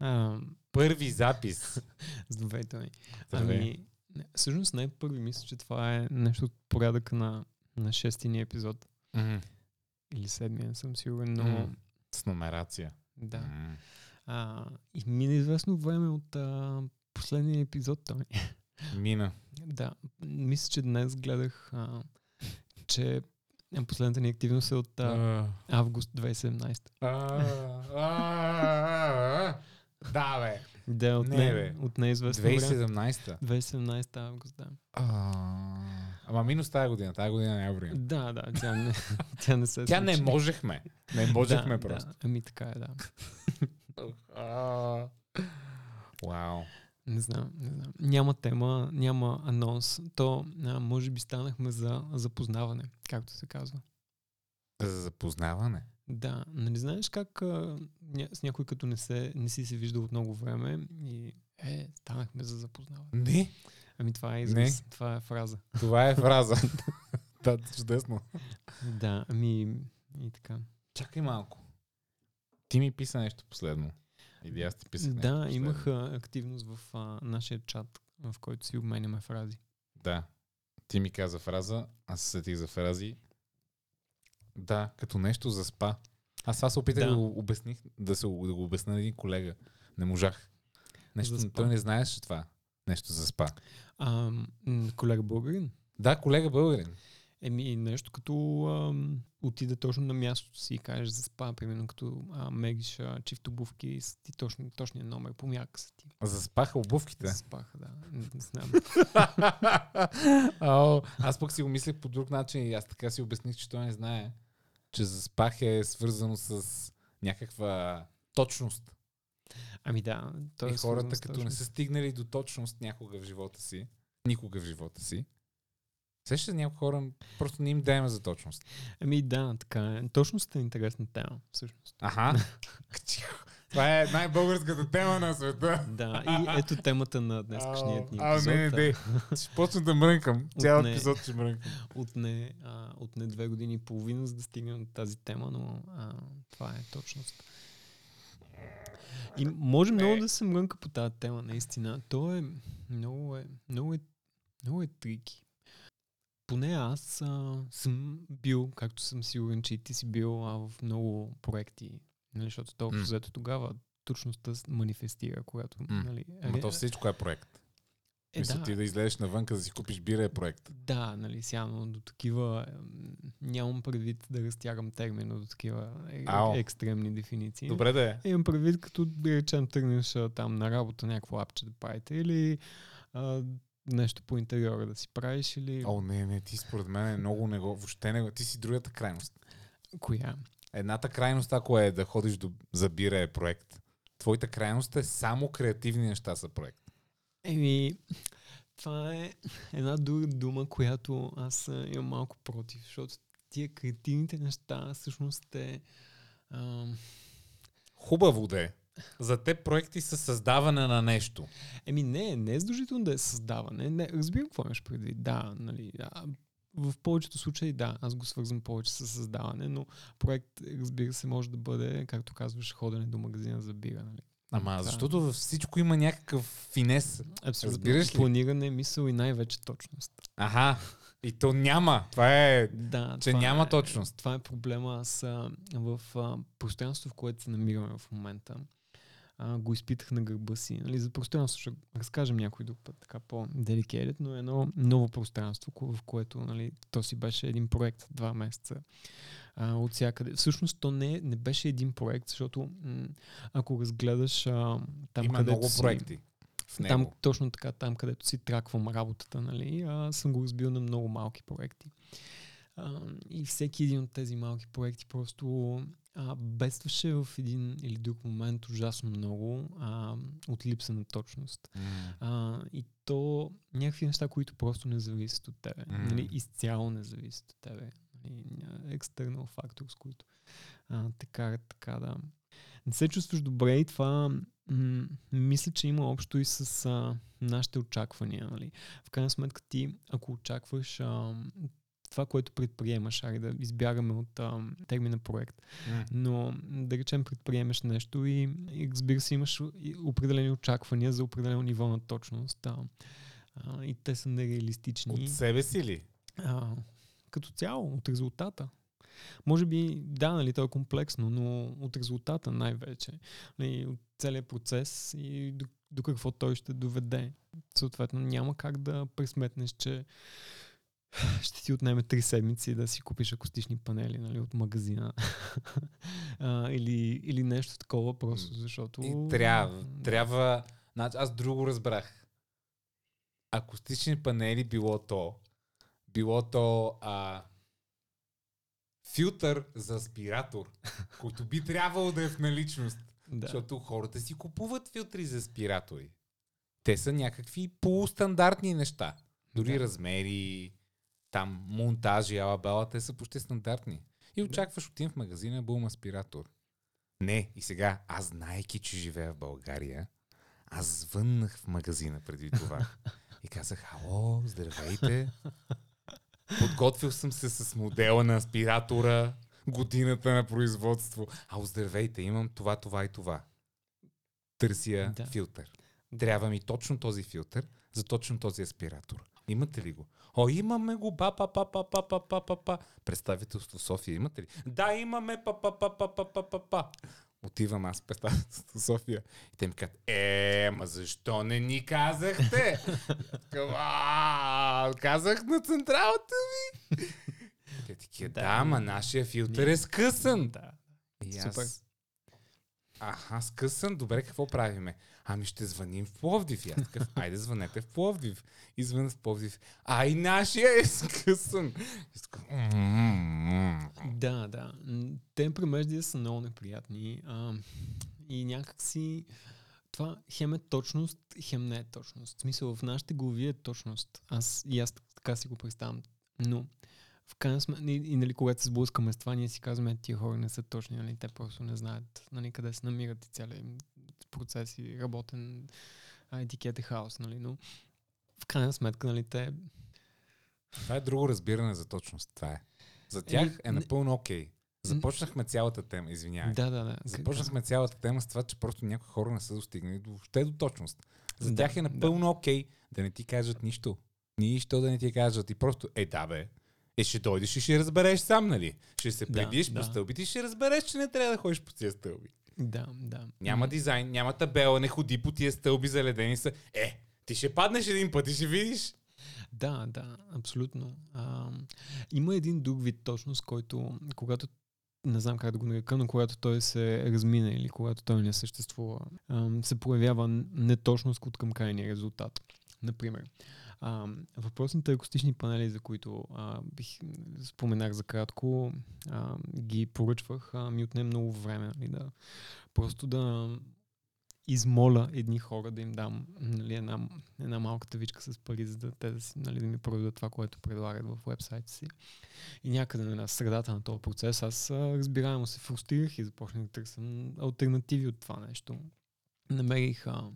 А, Първи запис. Здравейте ми. Здравей. Ами, не, всъщност най-първи мисля, че това е нещо от порядъка на, на шестия ни епизод. Мгм. Или седмия, не съм сигурен, но М. С номерация. да. М. А, и мина известно време от а, последния епизод. Той. Мина. да, мисля, че днес гледах, а, че е, последната ни активност е от а, август 2017. Да, бе. Да, от, Не, не, бе. от неизвестно време. 2017-та. 2017 август, да. А, Ама минус тази година. Тази година няма време. Да, да, тя не, тя не се Тя не можехме. Не можехме да, просто. Да, ами така е, да. Вау. Не знам, не знам. Няма тема, няма анонс. То, а, може би станахме за запознаване, както се казва. За запознаване. Да, нали знаеш как а, ня, с някой като не, се, не си се виждал от много време и е, станахме за запознаване. Не. Ами това е израз, това е фраза. Това е фраза. да, чудесно. Да, ами и така. Чакай малко. Ти ми писа нещо последно. Или аз ти писах нещо Да, последно. имах а, активност в а, нашия чат, в който си обменяме фрази. Да. Ти ми каза фраза, аз се сетих за фрази. Да, като нещо за спа. Аз това се опитах да, Да. го обясних, да, се, да го обясня на един колега. Не можах. Нещо, За той не знаеше това. Нещо за спа. А, колега българин? Да, колега българин. Еми, нещо като ам, отида точно на мястото си и кажеш за спа, примерно като а, мегиш а, чифт обувки с ти точно, точния номер, помяка са ти. За спаха обувките. За спаха, да. Не, не знам. О, аз пък си го мислех по друг начин и аз така си обясних, че той не знае, че за спах е свързано с някаква точност. Ами да, той и е хората, свързан с като не точност. са стигнали до точност някога в живота си, никога в живота си, сещаш се някои хора, просто не им даем за точност. Ами да, така е. Точност е интересна тема, всъщност. Аха. Това е най-българската тема на света. Да, и ето темата на днескашният ни А, епизод. не, не, не. Ще почна да мрънкам. Цял Отне. епизод ще мрънкам. Отне, а, отне две години и половина, за да стигнем до тази тема, но а, това е точност. И може много да се мрънка по тази тема, наистина. То е много е, много е, много е трики. Поне аз а, съм бил, както съм сигурен, че и ти си бил а, в много проекти, нали, защото толкова М. взето тогава точността манифестира, когато... М. Нали, Ама то всичко е проект. е, Мисля, да, ти да излезеш навънка да си купиш бира е проект. Да, нали, сега, но до такива нямам предвид да разтягам термина до такива е, Ао. екстремни дефиниции. Добре да е. Имам предвид, като да речем тръгнеш там на работа някакво апче да правите или а, нещо по интериора да си правиш или О, не, не, ти според мен е много не го, въобще не го. Ти си другата крайност. коя? Едната крайност, ако е да ходиш до, за бира е проект. Твоята крайност е само креативни неща са проект. Еми, това е една друга дума, която аз имам малко против, защото тия креативните неща всъщност е... ам, Хубаво да е. За те проекти са създаване на нещо. Еми не, не е задължително да е създаване. Не, разбирам какво имаш предвид. Да, нали, а, в повечето случаи да, аз го свързвам повече с създаване, но проект, разбира се, може да бъде, както казваш, ходене до магазина за бира. Нали. Ама Това- защото във всичко има някакъв финес. Абсолютно. разбираш ли? Планиране, мисъл и най-вече точност. Аха. И то няма. Това е... Да, Че това няма е, точност. Това е проблема. А, в а, пространството, в което се намираме в момента, а, го изпитах на гърба си. Нали, за пространство ще разкажем някой друг път, така по-деликерит, но е едно ново пространство, в което нали, то си беше един проект два месеца а, от всякъде. Всъщност то не, не беше един проект, защото м- ако разгледаш а, там, има където много си, проекти в него. там, точно така, там където си траквам работата, нали, а, съм го разбил на много малки проекти. А, и всеки един от тези малки проекти просто а, бедстваше в един или друг момент ужасно много а, от липса на точност. М. А, и то някакви неща, които просто не зависят от тебе. М. Нали, изцяло не зависят от тебе. Нали, екстернал фактор, с които а, те карат така да... Не се чувстваш добре и това м- мисля, че има общо и с а, нашите очаквания. Нали. В крайна сметка ти, ако очакваш а, това, което предприемаш, ари да избягаме от а, термина проект, М. но да речем предприемеш нещо и, и разбира се имаш определени очаквания за определено ниво на точност. А, а, и те са нереалистични. От себе си ли? А, като цяло, от резултата. Може би, да, нали, то е комплексно, но от резултата най-вече. Нали, от целият процес и до, до какво той ще доведе. Съответно, няма как да пресметнеш, че ще ти отнеме три седмици да си купиш акустични панели нали, от магазина. а, или, или нещо такова, просто защото... И трябва, трябва... Значи, аз друго разбрах. Акустични панели било то, било то а, филтър за аспиратор, който би трябвало да е в наличност. Да. Защото хората си купуват филтри за аспиратори. Те са някакви полустандартни неща. Дори Да. размери, там монтажи, ала бала, те са почти стандартни. И очакваш отивам в магазина, бум аспиратор. Не, и сега, аз знаеки, че живея в България, аз звъннах в магазина преди това. И казах, ало, здравейте. Подготвил съм се с модела на аспиратора, годината на производство. Ало, здравейте, имам това, това и това. Търся Да. филтър. Трябва ми точно този филтър за точно този аспиратор. Имате ли го? О, имаме го, ба, па, па, па, па, па, па, па, па. Представителство София, имате ли? Да, имаме, па, па, па, па, па, па, па, па. Отивам аз в София и те ми казват, е, ма защо не ни казахте? Такъв, «А, Казах на централата ви. Те такива, Да. ма нашия филтър е скъсан. Да. И аз... Аха, скъсан. Добре, какво правиме? Ами ще звъним в Пловдив. И аз такъв, айде звънете в Пловдив. И в Пловдив. Ай, нашия е скъсан. Да, да. Те премеждия са много неприятни. А, и някакси това хем е точност, хем не е точност. В смисъл, в нашите глави е точност. Аз и аз така си го представям. Но в крайна сметка, и, и нали, когато се сблъскаме с това, ние си казваме, «Е, тия хора не са точни, нали, те просто не знаят нали, къде се намират и целият процес и работен а, етикет е хаос, нали, но в крайна сметка, нали, те Това е друго разбиране за точност. Това е. За тях е не- напълно окей. Започнахме цялата тема, извинявай. Да, да, да. Започнахме цялата тема с това, че просто някои хора не са достигнали до, въобще до точност. За Да, тях е напълно окей да не ти кажат нищо. Нищо да не ти кажат. И просто, е да бе, е ще дойдеш и ще разбереш сам, нали? Ще се Да, прибиеш да. по стълбите и ще разбереш, че не трябва да ходиш по тия стълби. Да, да. Няма дизайн, няма табела, не ходи по тия стълби, заледени са. Е, ти ще паднеш един път и ще видиш. Да, да, абсолютно. А, има един друг вид точност, който, когато не знам как да го нарека, но когато той се размина или когато той не съществува, ам, се появява неточност от към крайния резултат. Например, а, въпросните акустични панели, за които а, бих, споменах за кратко, а, ги поръчвах, а, ми отне много време нали, да, просто да измоля едни хора да им дам нали, една, една малка тавичка с пари, за да те да, си, нали, да ми продадат това, което предлагат в вебсайта си. И някъде на средата на този процес аз разбираемо се фрустрирах и започнах да търсям альтернативи от това нещо. Намерих а,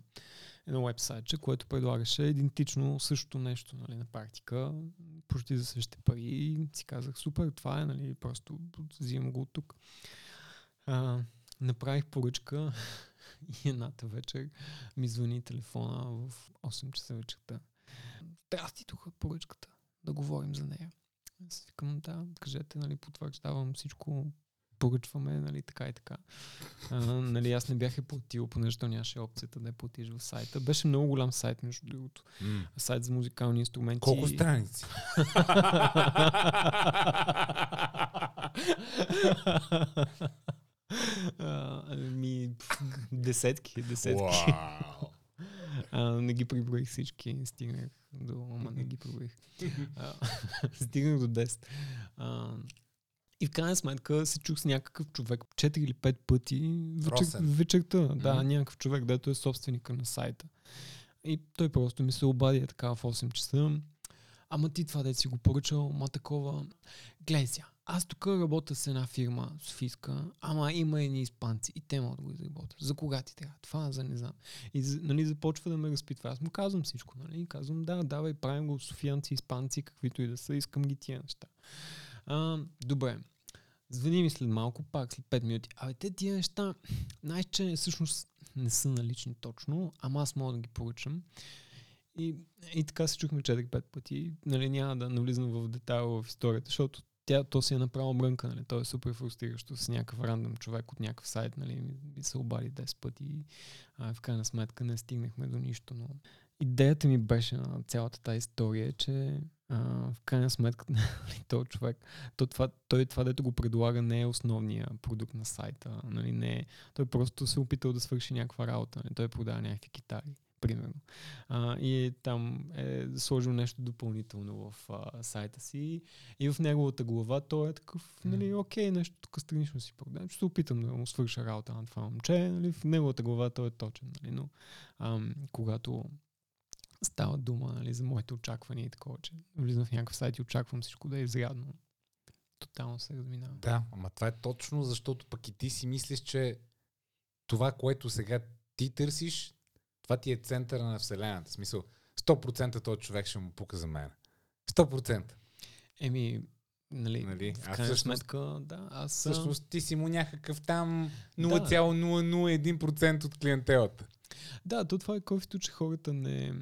едно вебсайтче, което предлагаше идентично същото нещо нали, на практика, почти за същите пари и си казах, супер, това е, нали, просто взимам го от тук. А, направих поръчка и едната вечер ми звъни телефона в 8 часа вечерта. Здрасти, тук е поръчката, да говорим за нея. Аз викам, да, кажете, нали, потвърждавам всичко, поръчваме, нали, така и така. А, нали, аз не бях е платил, понеже то нямаше опцията да я платиш в сайта. Беше много голям сайт, между другото. Сайт за музикални инструменти. Колко страници? Ами, десетки, десетки. А, не ги приброих всички. Стигнах до... Ама не ги приброих. Стигнах до 10. А, и в крайна сметка се чух с някакъв човек 4 или 5 пъти вечер, Росен. вечерта. Да, Мгм. някакъв човек, дето е собственика на сайта. И той просто ми се обади така в 8 часа. Ама ти това да си го поръчал, ма такова. Гледай сега, аз тук работя с една фирма, Софийска, ама има едни испанци и те могат да го изработят. За кога ти трябва? Това за не знам. И нали, започва да ме разпитва. Аз му казвам всичко. Нали? Казвам, да, давай, правим го софиянци, испанци, каквито и да са, искам ги тия неща. А, добре. Звъни ми след малко, пак след 5 минути. Абе, те тия неща, знаеш, че всъщност не са налични точно, ама аз мога да ги поръчам. И, и така се чухме 4-5 пъти. Нали, няма да навлизам в детайл в историята, защото тя, то си е направо мрънка, нали? То е супер фрустриращо с някакъв рандом човек от някакъв сайт, нали? И се обади 10 пъти а, в крайна сметка не стигнахме до нищо. Но идеята ми беше на цялата тази история, че а, в крайна сметка нали, този човек, то това, той това, дето го предлага, не е основния продукт на сайта. Нали? Не е, той просто се е опитал да свърши някаква работа. Нали? Той продава някакви китари примерно. А, и там е сложил нещо допълнително в а, сайта си и в неговата глава той е такъв, нали, окей, нещо тук странично си продам. Ще се опитам да му свърша работа на това момче, нали, в неговата глава той е точен, нали, но ам, когато става дума нали, за моите очаквания и такова, че влизам в някакъв сайт и очаквам всичко да е изрядно. Тотално се разминава. Да, ама това е точно защото пък и ти си мислиш, че това, което сега ти търсиш, това ти е центъра на Вселената. В смисъл, 100% този човек ще му пука за мен. 100%. Еми, нали, Нали? в крайна всъщност- сметка, да, аз... Всъщност ти си му някакъв там Да. 0,001% от клиентелата. Да, то това е кофето, че хората не...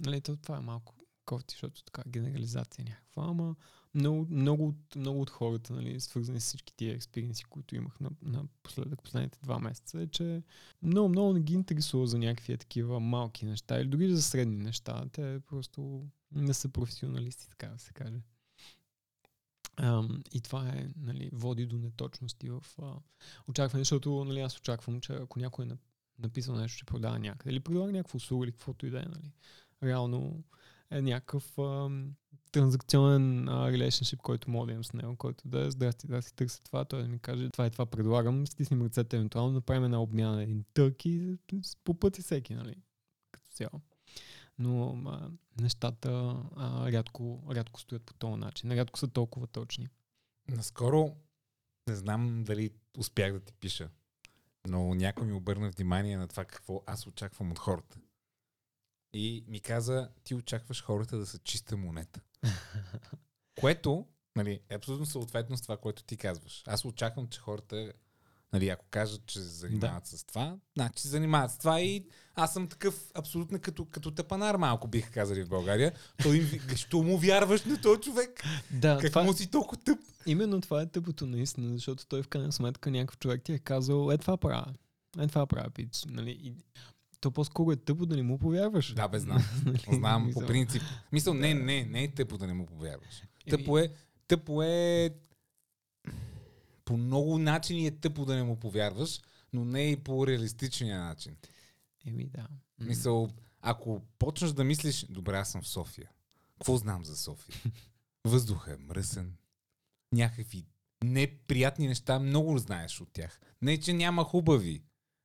Нали, то това е малко кофти, защото така генерализация някаква, ама много, много, от, много от хората, нали, свързани с всички тия експириенси, които имах на, на последък, последните два месеца, е, че много, много не ги интересува за някакви такива малки неща или дори за средни неща. Те просто не са професионалисти, така да се каже. Ам, и това е, нали, води до неточности в а, очакване, защото нали, аз очаквам, че ако някой е нап- написал нещо, че продава някъде, или предлага някаква услуга, или каквото и да е, нали, реално е някакъв транзакционен а, който мога да имам с него, който да е здрасти, да си търся това, той да ми каже, това и това предлагам, стиснем ръцете евентуално, направим една обмяна на един тък и по пъти всеки, нали, като цяло. Но а, нещата а, рядко, рядко стоят по този начин, рядко са толкова точни. Наскоро, не знам дали успях да ти пиша, но някой ми обърна внимание на това какво аз очаквам от хората. И ми каза, ти очакваш хората да са чиста монета. Което, нали, е абсолютно съответно с това, което ти казваш. Аз очаквам, че хората, нали, ако кажат, че се занимават с това, значи се занимават с това и аз съм такъв абсолютно като, като тъпанар малко биха казали в България. Той им, що му вярваш на този човек? Да, Как му си толкова тъп? Именно това е тъпото наистина, защото той в крайна сметка някакъв човек ти е казал, е това правя. Е това правя, пич. Нали? И, то по-скоро е тъпо да не му повярваш. Да, бе, знам. Нали? Знам, по принцип. Мисъл, не, не, не е тъпо да не му повярваш. Тъпо е, тъпо е... По много начини е тъпо да не му повярваш, но не и по реалистичния начин. Еми да. Мисъл, ако почнеш да мислиш, добре, аз съм в София. Какво знам за София? Въздухът е мръсен. Някакви неприятни неща, много знаеш от тях. Не, че няма хубави,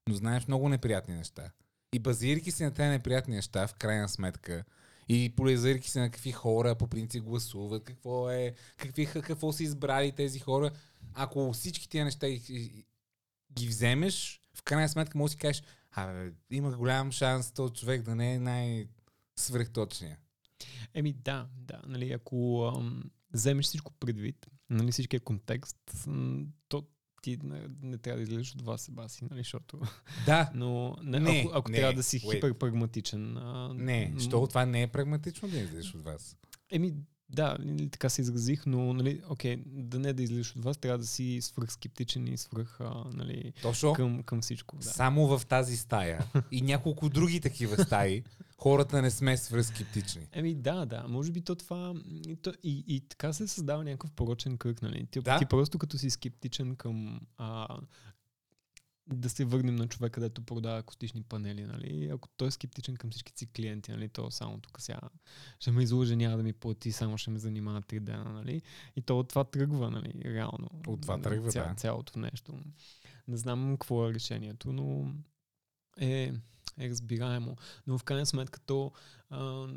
но знаеш много неприятни неща. И базирайки се на тези неприятни неща, в крайна сметка, и полезайки се на какви хора по принцип гласуват, какво е, какви, какво са избрали тези хора, ако всички тия неща ги, ги- вземеш, в крайна сметка може да си кажеш, Абе, има голям шанс този човек да не е най-свръхточния. Еми да, да. Нали, ако ам, вземеш всичко предвид, нали, всичкия контекст, то ти не, не трябва да излезеш от вас себе си, нали, защото... Да, Но не, Не, ако, ако не, трябва да си wait. хиперпрагматичен... А, не, защото това не е прагматично да излезеш от вас. Еми, да, нали, така се изразих, но, нали, окей, да не да излизаш от вас, трябва да си свръхскептичен и свръх, а, нали, Точно към, към всичко. Да. само в тази стая и няколко други такива стаи, хората не сме свръхскептични. Еми да, да, може би то това и, то, и, и така се създава някакъв порочен кръг, нали? Ти, Да. ти просто като си скептичен към а, да се върнем на човека, където продава акустични панели, нали? Ако той е скептичен към всички си клиенти, нали? То само тук сега ще ме излъже, няма да ми плати, само ще ме занимава три дена, нали? И то от това тръгва, нали? Реално. От това Нали, тръгва, ця, да. Цялото нещо. Не знам какво е решението, но е, е разбираемо. Но в крайна сметка то а,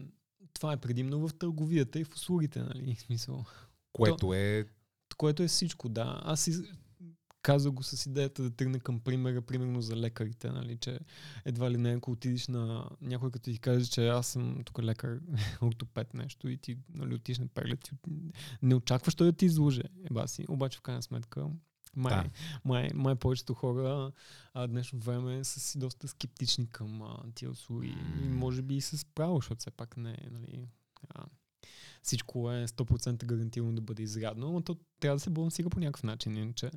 това е предимно в търговията и в услугите, нали? Смисъл. Което е което е всичко, да. Аз си каза го с идеята да тръгне към примера, примерно за лекарите, нали, че едва ли не, ако отидеш на някой като ти каже, че аз съм тук лекар, ортопед нещо и ти нали, отиш на преглед, ти не очакваш той да ти излъже, еба си. Обаче в крайна сметка май, да. май, май повечето хора а, днешно време са си доста скептични към а, тия услуги и може би и с право, защото все пак не е нали, а, всичко е 100% гарантирано да бъде изрядно, но то трябва да се балансира по някакъв начин, иначе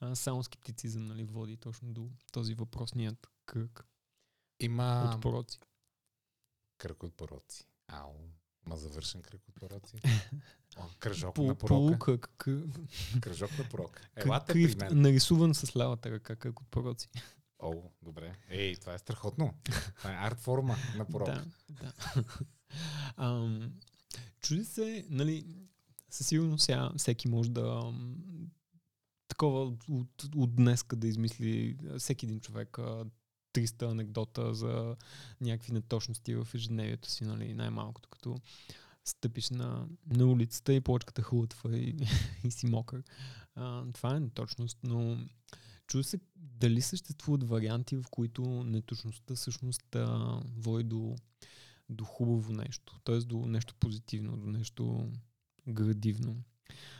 а, само скептицизъм нали, води точно до този въпросният кръг Има... от пороци. Кръг от пороци. Ау. Ма завършен кръг от пороци. О, кръжок на порока. Кръжок на порока. Елате при мен. Нарисуван с лявата ръка, кръг от пороци. О, добре. Ей, това е страхотно. Това е арт форма на порок. Да, да. Ам, чуди се, нали, със сигурност сега всеки може да такова от, от днес да измисли всеки един човек 300 анекдота за някакви неточности в ежедневието си, нали, най-малкото, като стъпиш на, на улицата и плочката хлътва и, и си мокър. А, това е неточност, но чува се дали съществуват варианти, в които неточността всъщност води до до хубаво нещо, т.е. до нещо позитивно, до нещо градивно.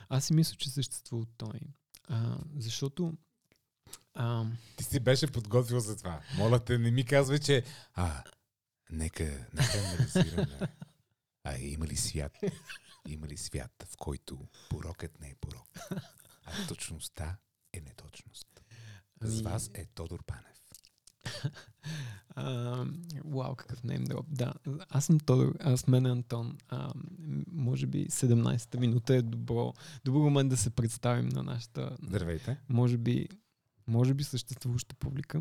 Аз си мисля, че съществува той. А, защото а... Ти си беше подготвил за това. Моля те, не ми казвай, че а, нека, нека анализираме. А има ли свят? Има ли свят, в който порокът не е порок? А точността е неточност. С ами- вас е Тодор Панев. Вау, какъв неймдроп. Да, аз съм Тодор, аз мен е Антон. А, може би 17-та минута е добро, добро момент да се представим на нашата... Здравейте. Може би, може би съществуваща публика,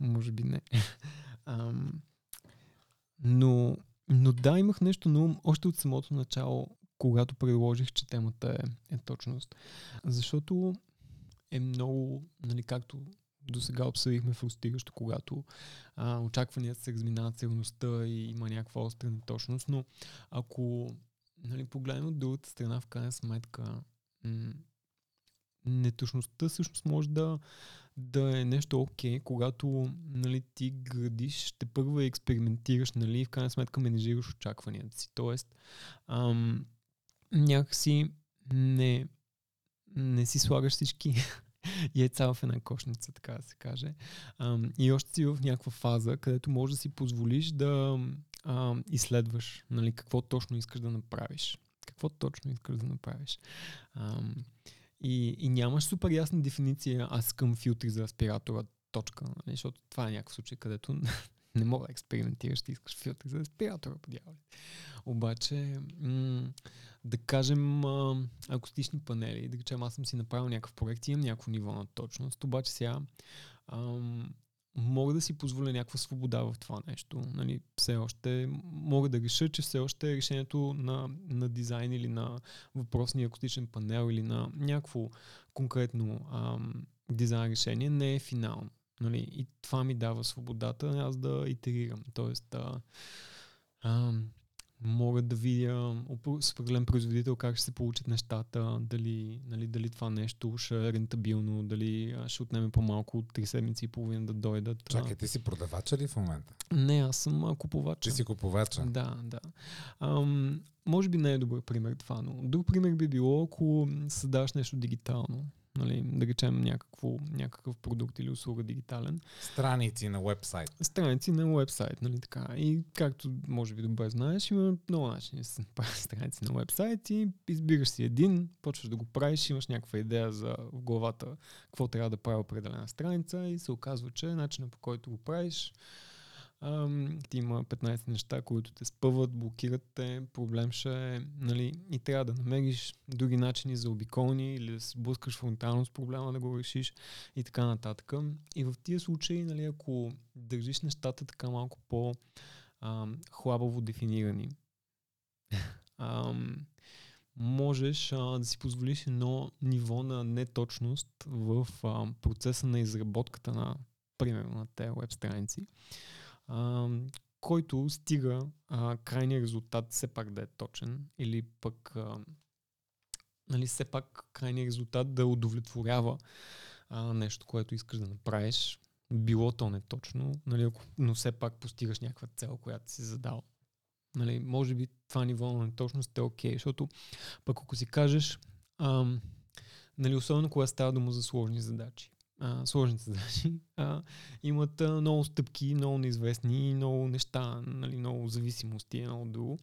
може би не. А, но, но да, имах нещо на ум още от самото начало, когато предложих, че темата е, е точност. Защото е много, нали, както до сега обсъдихме фрустиращо, когато а, очакванията се разминават сигурността и има някаква остра неточност, но ако нали, погледнем от другата страна, в крайна сметка, м- неточността всъщност може да, да е нещо окей, okay, когато нали, ти градиш, ще първо експериментираш, нали, в крайна сметка менежираш очакванията си. Тоест, ам, някакси не, не си слагаш всички яйца в една кошница, така да се каже. А, и още си в някаква фаза, където може да си позволиш да а, изследваш нали, какво точно искаш да направиш. Какво точно искаш да направиш. А, и, и нямаш супер ясна дефиниция, аз към филтри за аспиратора, точка, нали, защото това е някакъв случай, където не мога да експериментираш, ти искаш филтри за аспиратора, подявали. Обаче, м- да кажем, а, акустични панели, да кажем, аз съм си направил някакъв проект и имам някакво ниво на точност, обаче сега а, мога да си позволя някаква свобода в това нещо. Нали, все още мога да реша, че все още е решението на, на дизайн или на въпросния акустичен панел или на някакво конкретно а, дизайн решение не е финално. Нали, и това ми дава свободата аз да итерирам. Тоест, а, а, мога да видя с определен производител как ще се получат нещата, дали, нали, дали това нещо ще е рентабилно, дали ще отнеме по-малко от 3 седмици и половина да дойдат. Чакай, ти си продавача ли в момента? Не, аз съм купувача. Ти си купувача? Да, да. Ам, може би не е добър пример това, но друг пример би било, ако създаваш нещо дигитално нали, да речем някакво, някакъв продукт или услуга дигитален. Страници на вебсайт. Страници на вебсайт, нали така. И както може би добре знаеш, има много начини да се правят страници на вебсайт и избираш си един, почваш да го правиш, имаш някаква идея за в главата какво трябва да прави определена страница и се оказва, че начинът по който го правиш ам, ти има 15 неща, които те спъват, блокират те, проблем ще е, нали, и трябва да намериш други начини за обиколни или да се блъскаш фронтално с проблема да го решиш и така нататък. И в тия случаи, нали, ако държиш нещата така малко по ам, хлабаво дефинирани, ам, можеш а, да си позволиш едно ниво на неточност в а, процеса на изработката на примерно на тези веб страници, а, който стига а, крайния резултат все пак да е точен или пък а, нали, все пак крайният резултат да удовлетворява а, нещо, което искаш да направиш. Било то не точно, нали, но все пак постигаш някаква цел, която си задал. Нали, може би това ниво на неточност е окей, okay, защото пък ако си кажеш, ам, нали, особено когато става дума за сложни задачи, а, сложните задачи а, имат а, много стъпки, много неизвестни, много неща, нали, много зависимости, много друго.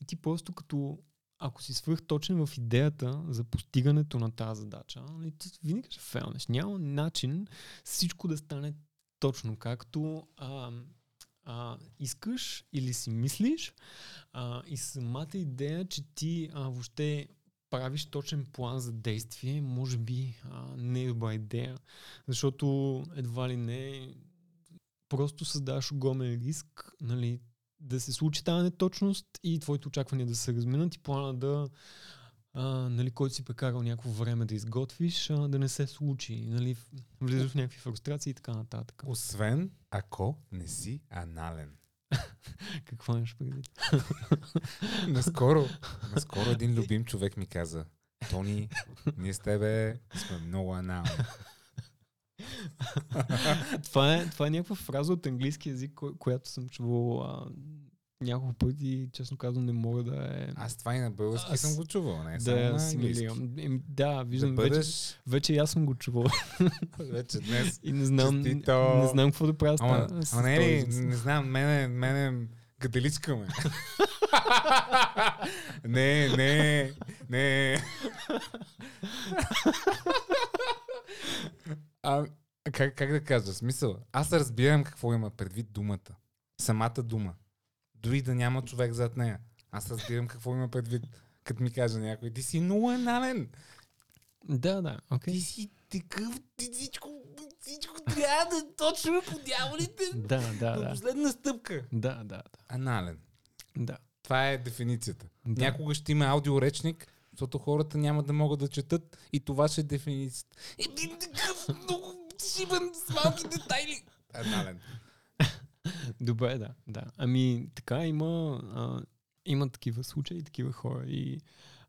И ти просто като ако си свърх точен в идеята за постигането на тази задача, нали, ти винаги ще фейлнеш. Няма начин всичко да стане точно както а, а, искаш или си мислиш а, и самата идея, че ти а, въобще правиш точен план за действие, може би а, не е добра идея, защото едва ли не просто създаваш огромен риск, нали, да се случи тази неточност и твоите очаквания да се разминат и плана да, а, нали, който си прекарал някакво време да изготвиш, а, да не се случи. Нали, влизаш в някакви фрустрации и така нататък. Освен ако не си анален. Какво имаш предвид? наскоро, наскоро един любим човек ми каза, Тони, ние с тебе сме много анални. това, е, това е някаква фраза от английски язик, ко- която съм чувал а, няколко пъти честно казвам не мога да е... Аз това и на български Аз- съм го чувал, не да само на английски. Еми, Да, виждам, да вече, бъдеш вече и аз съм го чувал. вече днес. и не знам, Честито! не знам какво да правя Ама, с ама не, не, не знам, мене, мене гаделичка ме. не, не, не. а, как, как да кажа? Смисъл, аз разбирам какво има предвид думата. Самата дума. Дори да няма човек зад нея. Аз разбирам какво има предвид, като ми каже някой. Ти си много анален. Да, да, окей. Ти си такъв, ти всичко, всичко трябва да точно по дяволите. Да, да, да. последна стъпка. Да, да, да. Анален. Да. Това е дефиницията. Да. Някога ще има аудиоречник, защото хората няма да могат да четат и това ще е дефиницията. Един такъв много шибан с малки детайли. Анален. Добре, да, да. Ами, така има, а, има такива случаи, такива хора и,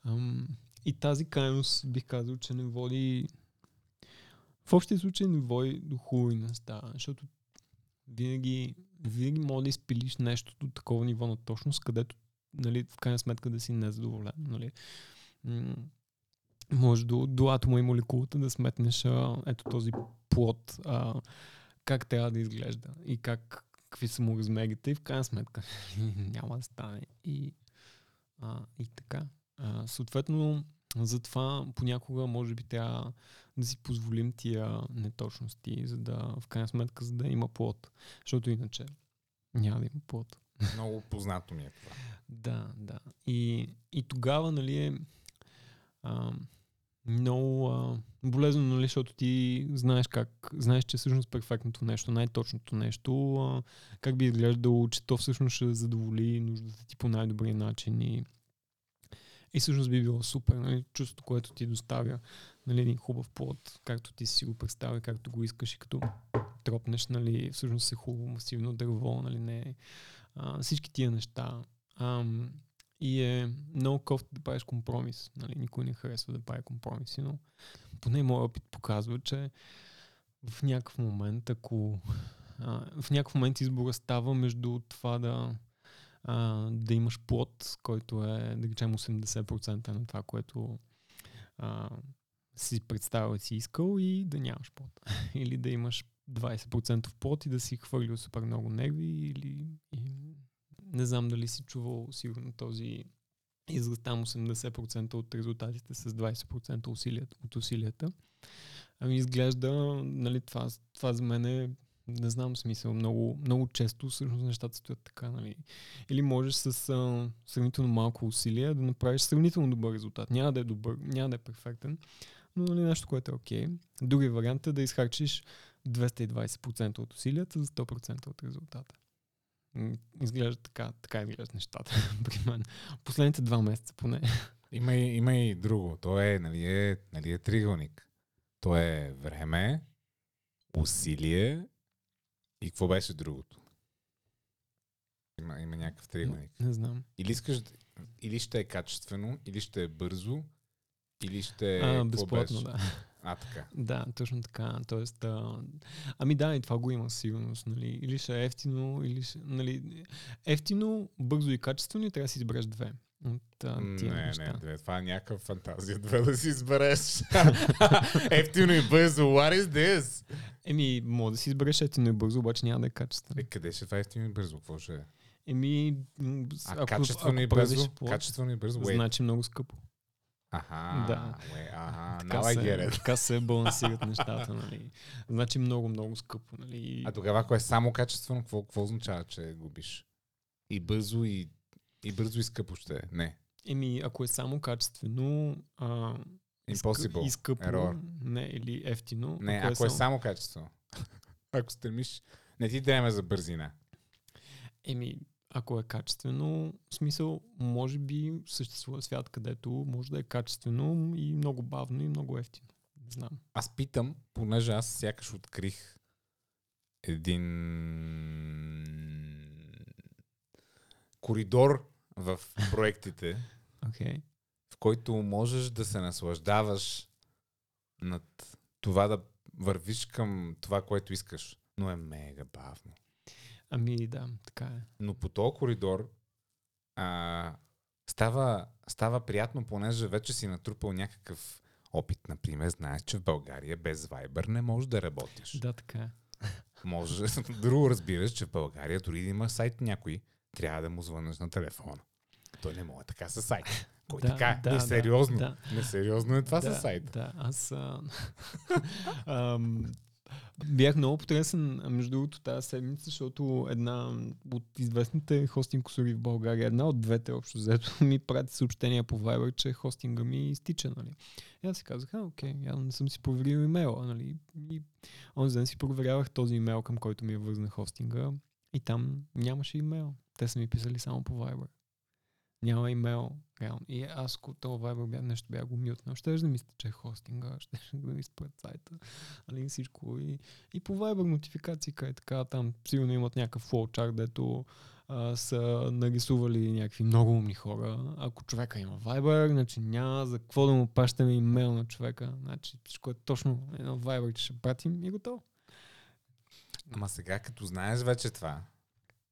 ам, и тази крайност бих казал, че не води в общия случай не води до хубави неща, защото винаги, винаги може да изпилиш нещо до такова ниво на точност, където нали, в крайна сметка да си незадоволен. Нали. Може до, до атома и молекулата да сметнеш а, ето този плод, а, как трябва да изглежда и как, какви са му размерите и в крайна сметка няма да стане. И, а, и така. А, съответно, затова понякога може би трябва да си позволим тия неточности, за да, в крайна сметка, за да има плод. Защото иначе няма да има плод. Много познато ми е това. Да, да. И, и тогава, нали, е а, много а, болезнено, нали, защото ти знаеш как, знаеш, че всъщност перфектното нещо, най-точното нещо, а, как би изглеждало, че то всъщност ще задоволи нуждата ти по най-добрия начин и, и всъщност би било супер, нали, чувството, което ти доставя, нали, един хубав плод, както ти си го представя, както го искаш и като тропнеш, нали, всъщност е хубаво масивно дърво, нали, не а, всички тия неща. Ам, и е много кофти да правиш компромис. Нали? Никой не харесва да прави компромиси, но поне моят опит показва, че в някакъв момент, ако а, в някакъв момент избора става между това да, а, да имаш плод, който е, да речем, 80% на това, което а, си представил си искал и да нямаш плод. или да имаш 20% плод и да си хвърлил супер много нерви или и, не знам дали си чувал сигурно този израз там 80% от резултатите с 20% усилията, от усилията. Ами изглежда, нали, това, това за мен е не знам смисъл, много, много често всъщност нещата стоят така, нали. Или можеш с а, сравнително малко усилия да направиш сравнително добър резултат. Няма да е добър, няма да е перфектен, но нали, нещо, което е окей. Okay. Другия вариант е да изхарчиш 220% от усилията за 100% от резултата. Изглежда така, така изглеждат нещата при мен. Последните два месеца поне. Има и, има и друго. То е, нали е, нали е триъгълник. То е време, усилие и какво беше другото? Има, има някакъв триъгълник. Не знам. Или искаш, или ще е качествено, или ще е бързо, Или ще... а, какво безплатно, беше? да. А, така. Да, точно така. Тоест, а, ами да, и това го има сигурност. Нали? Или ще е ефтино, или ще, нали, ефтино, бързо и качествено и трябва да си избереш две от а, тия Не, неща. не, две. Това е някаква фантазия. Две да си избереш. Ефтино и бързо. What is this? Еми, може да си избереш ефтино и бързо, обаче няма да е качествено. Е, къде ще е това ефтино и бързо? Какво ще е? Еми, А ако, качествено ако и бързо? плод, Качествено и бързо? Wait. значи много скъпо. Аха, Да. уе, аха, Така се, така се балансират нещата. Нали? Значи много, много скъпо. Нали? А тогава, ако е само качествено, какво, какво означава, че губиш? И бързо, и, и бързо и скъпо ще е. Не. Еми, ако е само качествено, а, Impossible. и скъпо, Error. не, или ефтино. Не, ако е само качествено. ако стремиш, не ти трябва за бързина. Еми, ако е качествено, в смисъл, може би съществува свят, където може да е качествено и много бавно и много ефтино. Не знам. Аз питам, понеже аз сякаш открих един коридор в проектите. Okay. в който можеш да се наслаждаваш над това да вървиш към това, което искаш. Но е мега бавно. Ами да, така е. Но по този коридор а, става, става приятно, понеже вече си натрупал някакъв опит. Например, знаеш, че в България без Viber не можеш да работиш. Да, така е. Може, друго разбираш, че в България дори да има сайт някой, трябва да му звънеш на телефона. Той не може така със сайт. Кой Да, така? да, Несериозно. да, Несериозно е това да, със сайт. Да, аз а, ам, бях много потресен, между другото, тази седмица, защото една от известните хостинг косури в България, една от двете общо взето, ми прати съобщения по Viber, че хостинга ми изтича, нали. И аз си казах, а, окей, явно не съм си проверил имейла, нали. И онзи ден си проверявах този имейл, към който ми е вързна хостинга и там нямаше имейл. Те са ми писали само по Viber. Няма имейл. Реално. И аз, ако това Viber бях, нещо бях го мютнал, ще да ми изтече хостинга, ще да ми спред сайта, нали, всичко. И, и по Viber нотификации, къде така, там сигурно имат някакъв флоучарт, дето а, са нарисували някакви много умни хора. Ако човека има Viber, значи няма за какво да му пащаме имейл на човека. Значи всичко е точно едно Viber, че ще пратим и готово. Ама сега, като знаеш вече това,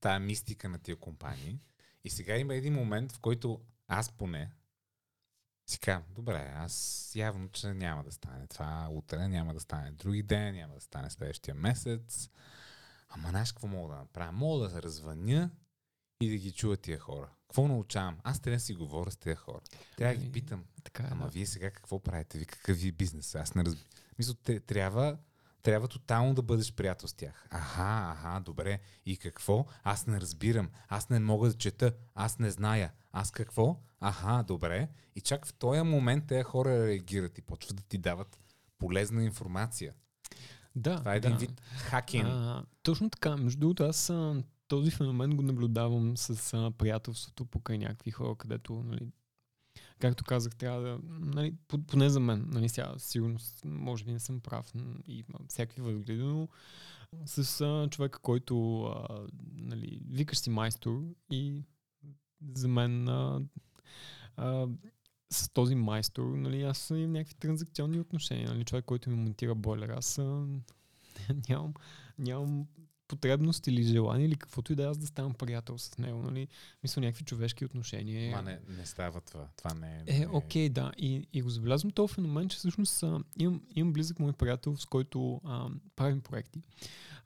тая мистика на тия компании, и сега има един момент, в който аз поне си казвам, добре, аз явно, че няма да стане това утре, няма да стане други ден, няма да стане следващия месец. Ама знаеш какво мога да направя? Мога да се развъня и да ги чуя тия хора. Какво научавам? Аз трябва да си говоря с тия хора. Трябва да ги Ами, питам, Така е. Ама да. вие сега какво правите? Ви какъв ви е бизнес? Аз не разбирам. Мисля, те- трябва, трябва тотално да бъдеш приятел с тях. Аха, аха, добре. И какво? Аз не разбирам. Аз не мога да чета. Аз не зная. Аз какво? Аха, добре. И чак в този момент тези хора реагират и почват да ти дават полезна информация. Да, Това е един да. вид хакинг. А, точно така. Между другото, аз а, този феномен го наблюдавам с а, приятелството покрай някакви хора, където, нали, както казах, трябва да, нали, по- поне за мен, нали, сега сигурно, с- може би не съм прав и има всякакви възгледи, но с а, човека, който, а, нали, викаш си майстор и за мен а, а, с този майстор, нали, аз имам някакви транзакционни отношения. Нали, човек, който ми монтира бойлер, аз а, нямам, нямам потребност или желание или каквото и да е аз да ставам приятел с него. Нали? Мисля, някакви човешки отношения. Ма не, не става това. Това не е... Е, окей, да. И, и го забелязвам този феномен, че всъщност а, имам, имам близък мой приятел, с който а, правим проекти.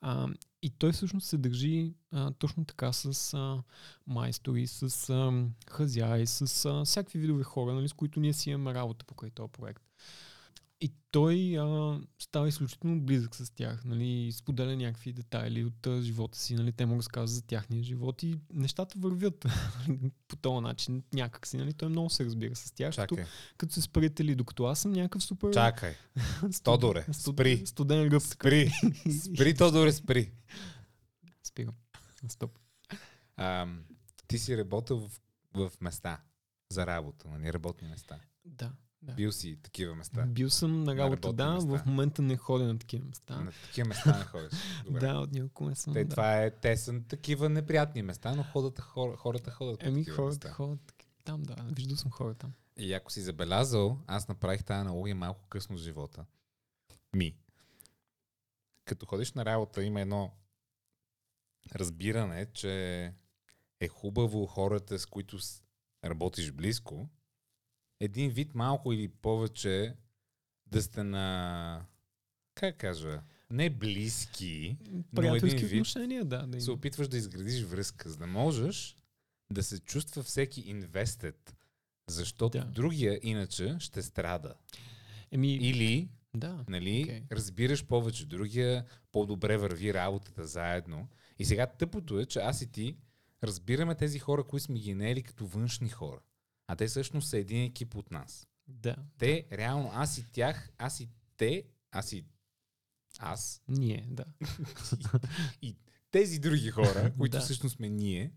А, и той всъщност се държи а, точно така с а, майстори, с а, хазяи, с а, всякакви видове хора, нали, с които ние си имаме работа покрай този проект. Той а, става изключително близък с тях, нали, споделя някакви детайли от а, живота си, нали, те му разказват за тяхния живот и нещата вървят по този начин някак си, нали, той много се разбира с тях, като, Чакай, като се с приятели, докато аз съм някакъв супер чакай. Тодоре, спри. студен ръб. Спри. Спри, Тодоре, спри. Спирам. Стоп. А, ти си работил в, в места за работа, нали, работни места. Да. Да. Бил си такива места. Бил съм на работа, работни да, места. в момента не ходя на такива места. На такива места не ходиш. Добре. Да, от няколко месеца. Те, да. това е, те са такива неприятни места, но ходата, хора, хората ходят Еми, хората места. ходят там, да. Виждал съм хора там. И ако си забелязал, аз направих тази аналогия малко късно в живота. Ми. Като ходиш на работа, има едно разбиране, че е хубаво хората, с които работиш близко, един вид малко или повече да сте на, как кажа, не близки, но един вид отношения, да. да се опитваш да изградиш връзка, за да можеш да се чувства всеки invested, защото Да. другия иначе ще страда. Еми, Или, да. нали, Окей. разбираш повече другия, по-добре върви работата заедно. И сега тъпото е, че аз и ти разбираме тези хора, които сме ги наели като външни хора. А те всъщност са един екип от нас. Да. Те, реално, аз и тях, аз и те, аз и аз, Ние, да. и тези други хора, които Да. всъщност сме ние,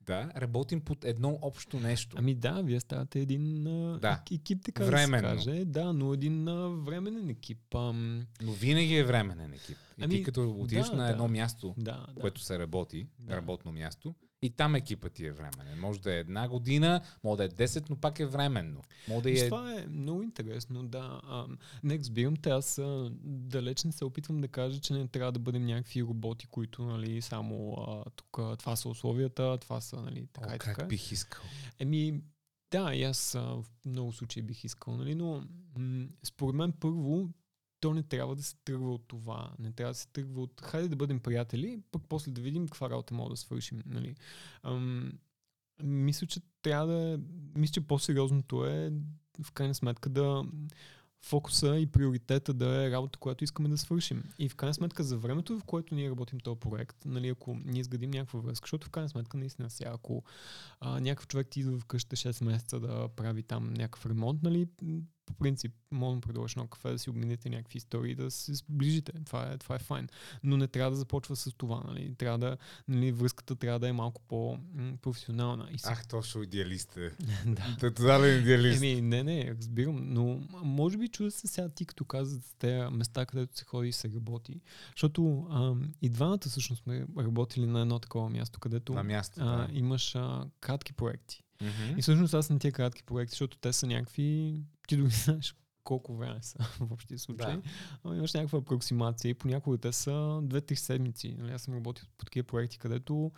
да, работим под едно общо нещо. Ами да, вие ставате един Да. ек- екип, така Временно. да се каже. Да, но един а, временен екип. Ам, Но винаги е временен екип. И Ами, ти като отидеш да, на едно да. място, да, да. което се работи, Да. работно място, и там екипът ти е временен. Може да е една година, може да е 10, но пак е временно. Може да е... Това е много интересно, да. А, не разбирам те, аз а, далеч не се опитвам да кажа, че не трябва да бъдем някакви роботи, които, нали, само а, тук, това са условията, това са, нали, така О, и така. как бих искал. Еми, да, и аз а, в много случаи бих искал, нали, но м- според мен първо то не трябва да се тръгва от това. Не трябва да се тръгва от хайде да бъдем приятели, пък после да видим каква работа мога да свършим. Нали. Ам, мисля, че трябва да мисля, че по-сериозното е в крайна сметка да фокуса и приоритета да е работа, която искаме да свършим. И в крайна сметка за времето, в което ние работим този проект, нали, ако ние изградим някаква връзка, защото в крайна сметка наистина сега, ако а, някакъв човек ти идва вкъща 6 месеца да прави там някакъв ремонт, нали, по принцип, може да предложиш едно кафе, да си обмените някакви истории, да се сближите. Това е, това е файн. Но не трябва да започва с това. Нали. Трябва да, нали, връзката трябва да е малко по-професионална. И се- Ах, точно идеалист е. да. Тотален идеалист. Еми, не, не, разбирам, но може би чуда се сега ти, като каза за тези места, където се ходи и се работи. Защото ам, и двамата всъщност сме работили на едно такова място, където На място. а, да. имаш а, кратки проекти. Мгм. И всъщност аз на тия кратки проекти, защото те са някакви... Ти дори знаеш колко време са в общия случай. Да. Но имаш някаква апроксимация и понякога те са 2-3 седмици. Нали, аз съм работил по такива проекти, където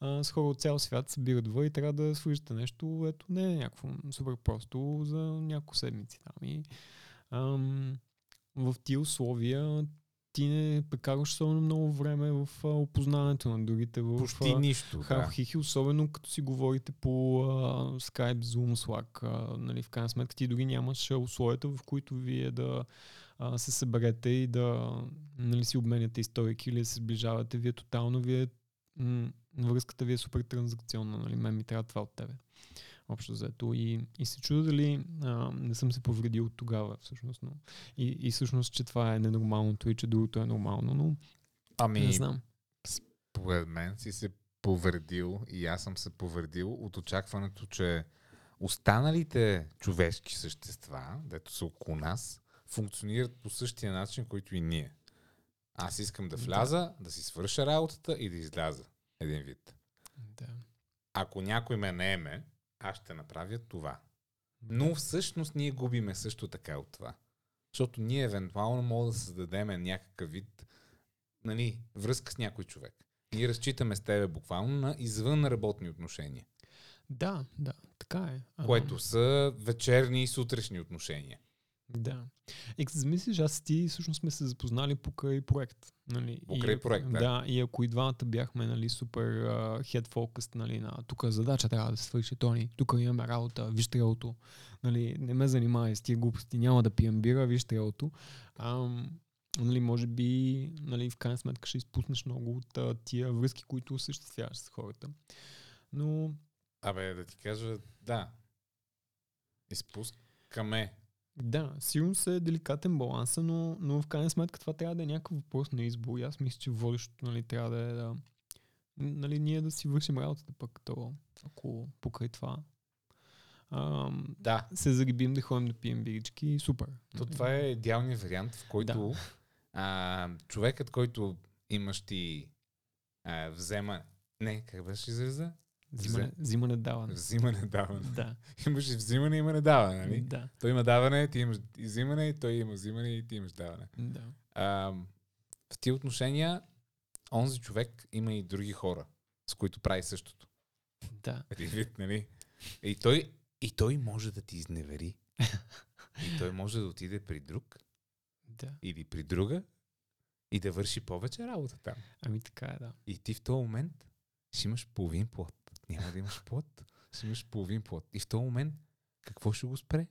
а, с хора от цял свят се събират вън и трябва да свършите нещо, ето не е някакво супер просто за няколко седмици там. И, ам, в тия условия ти не прекарваш особено много време в а, опознаването на другите. В, Почти а, нищо. Да. Халхихи, особено като си говорите по а, Skype, Zoom, Slack. А, нали, в крайна сметка ти дори нямаш условията, в които вие да а, се съберете и да нали, си обменяте историки или да се сближавате. Вие тотално, вие, м- връзката ви е супер транзакционна. Нали? Мен ми трябва това от тебе. Общо взето. И, и се чуда дали а, не съм се повредил тогава, всъщност. Но, и, и всъщност, че това е ненормалното и че другото е нормално, но Ами, не знам. Според мен си се повредил и аз съм се повредил от очакването, че останалите човешки същества, дето са около нас, функционират по същия начин, който и ние. Аз искам да Да. вляза, да си свърша работата и да изляза. Един вид. Да. Ако някой ме наеме, аз ще направя това. Но всъщност ние губиме също така от това. Защото ние евентуално можем да създадем някакъв вид нали, връзка с някой човек. Ние разчитаме с тебе буквално на извън работни отношения, Да, да, така е. Което са вечерни и сутрешни отношения. Да. Като замислиш, аз ти всъщност сме се запознали покрай проект. Нали? Покрай и, проект, да. да. и ако и двамата бяхме нали, супер uh, head focused, нали, на тук задача трябва да се свърши, Тони, тук имаме работа, виж трелото, нали, не ме занимай с тия глупости, няма да пием бира, виж трелото. Ам, нали, може би нали, в крайна сметка ще изпуснеш много от а, тия връзки, които осъществяваш с хората. Но Абе, да ти кажа, да. Изпускаме. Да, сигурно се е деликатен баланса, но, но в крайна сметка това трябва да е някакъв въпрос на избор. И аз мисля, че водещото нали, трябва да е да, нали, ние да си вършим работата пък, то, ако покрай това ам, Да. се зарибим да ходим да пием бирички, супер. То това е идеалният вариант, в който а, човекът, който имаш ти а, взема... Не, как беше израза? Взимане, взимане даване. Взимане, даване. Да. Имаш и взимане, има недаване, нали? Да. Той има даване, ти имаш и взимане, той има взимане, и ти имаш даване. Да. А, в тия отношения, онзи човек има и други хора, с които прави същото. Да. Вид, нали? И той, и той може да ти изневери. И той може да отиде при друг Да. или при друга и да върши повече работа там. Ами така е, да. И ти в този момент ще имаш половин плод. Няма да имаш плод, ще имаш половин плод. И в този момент какво ще го спре?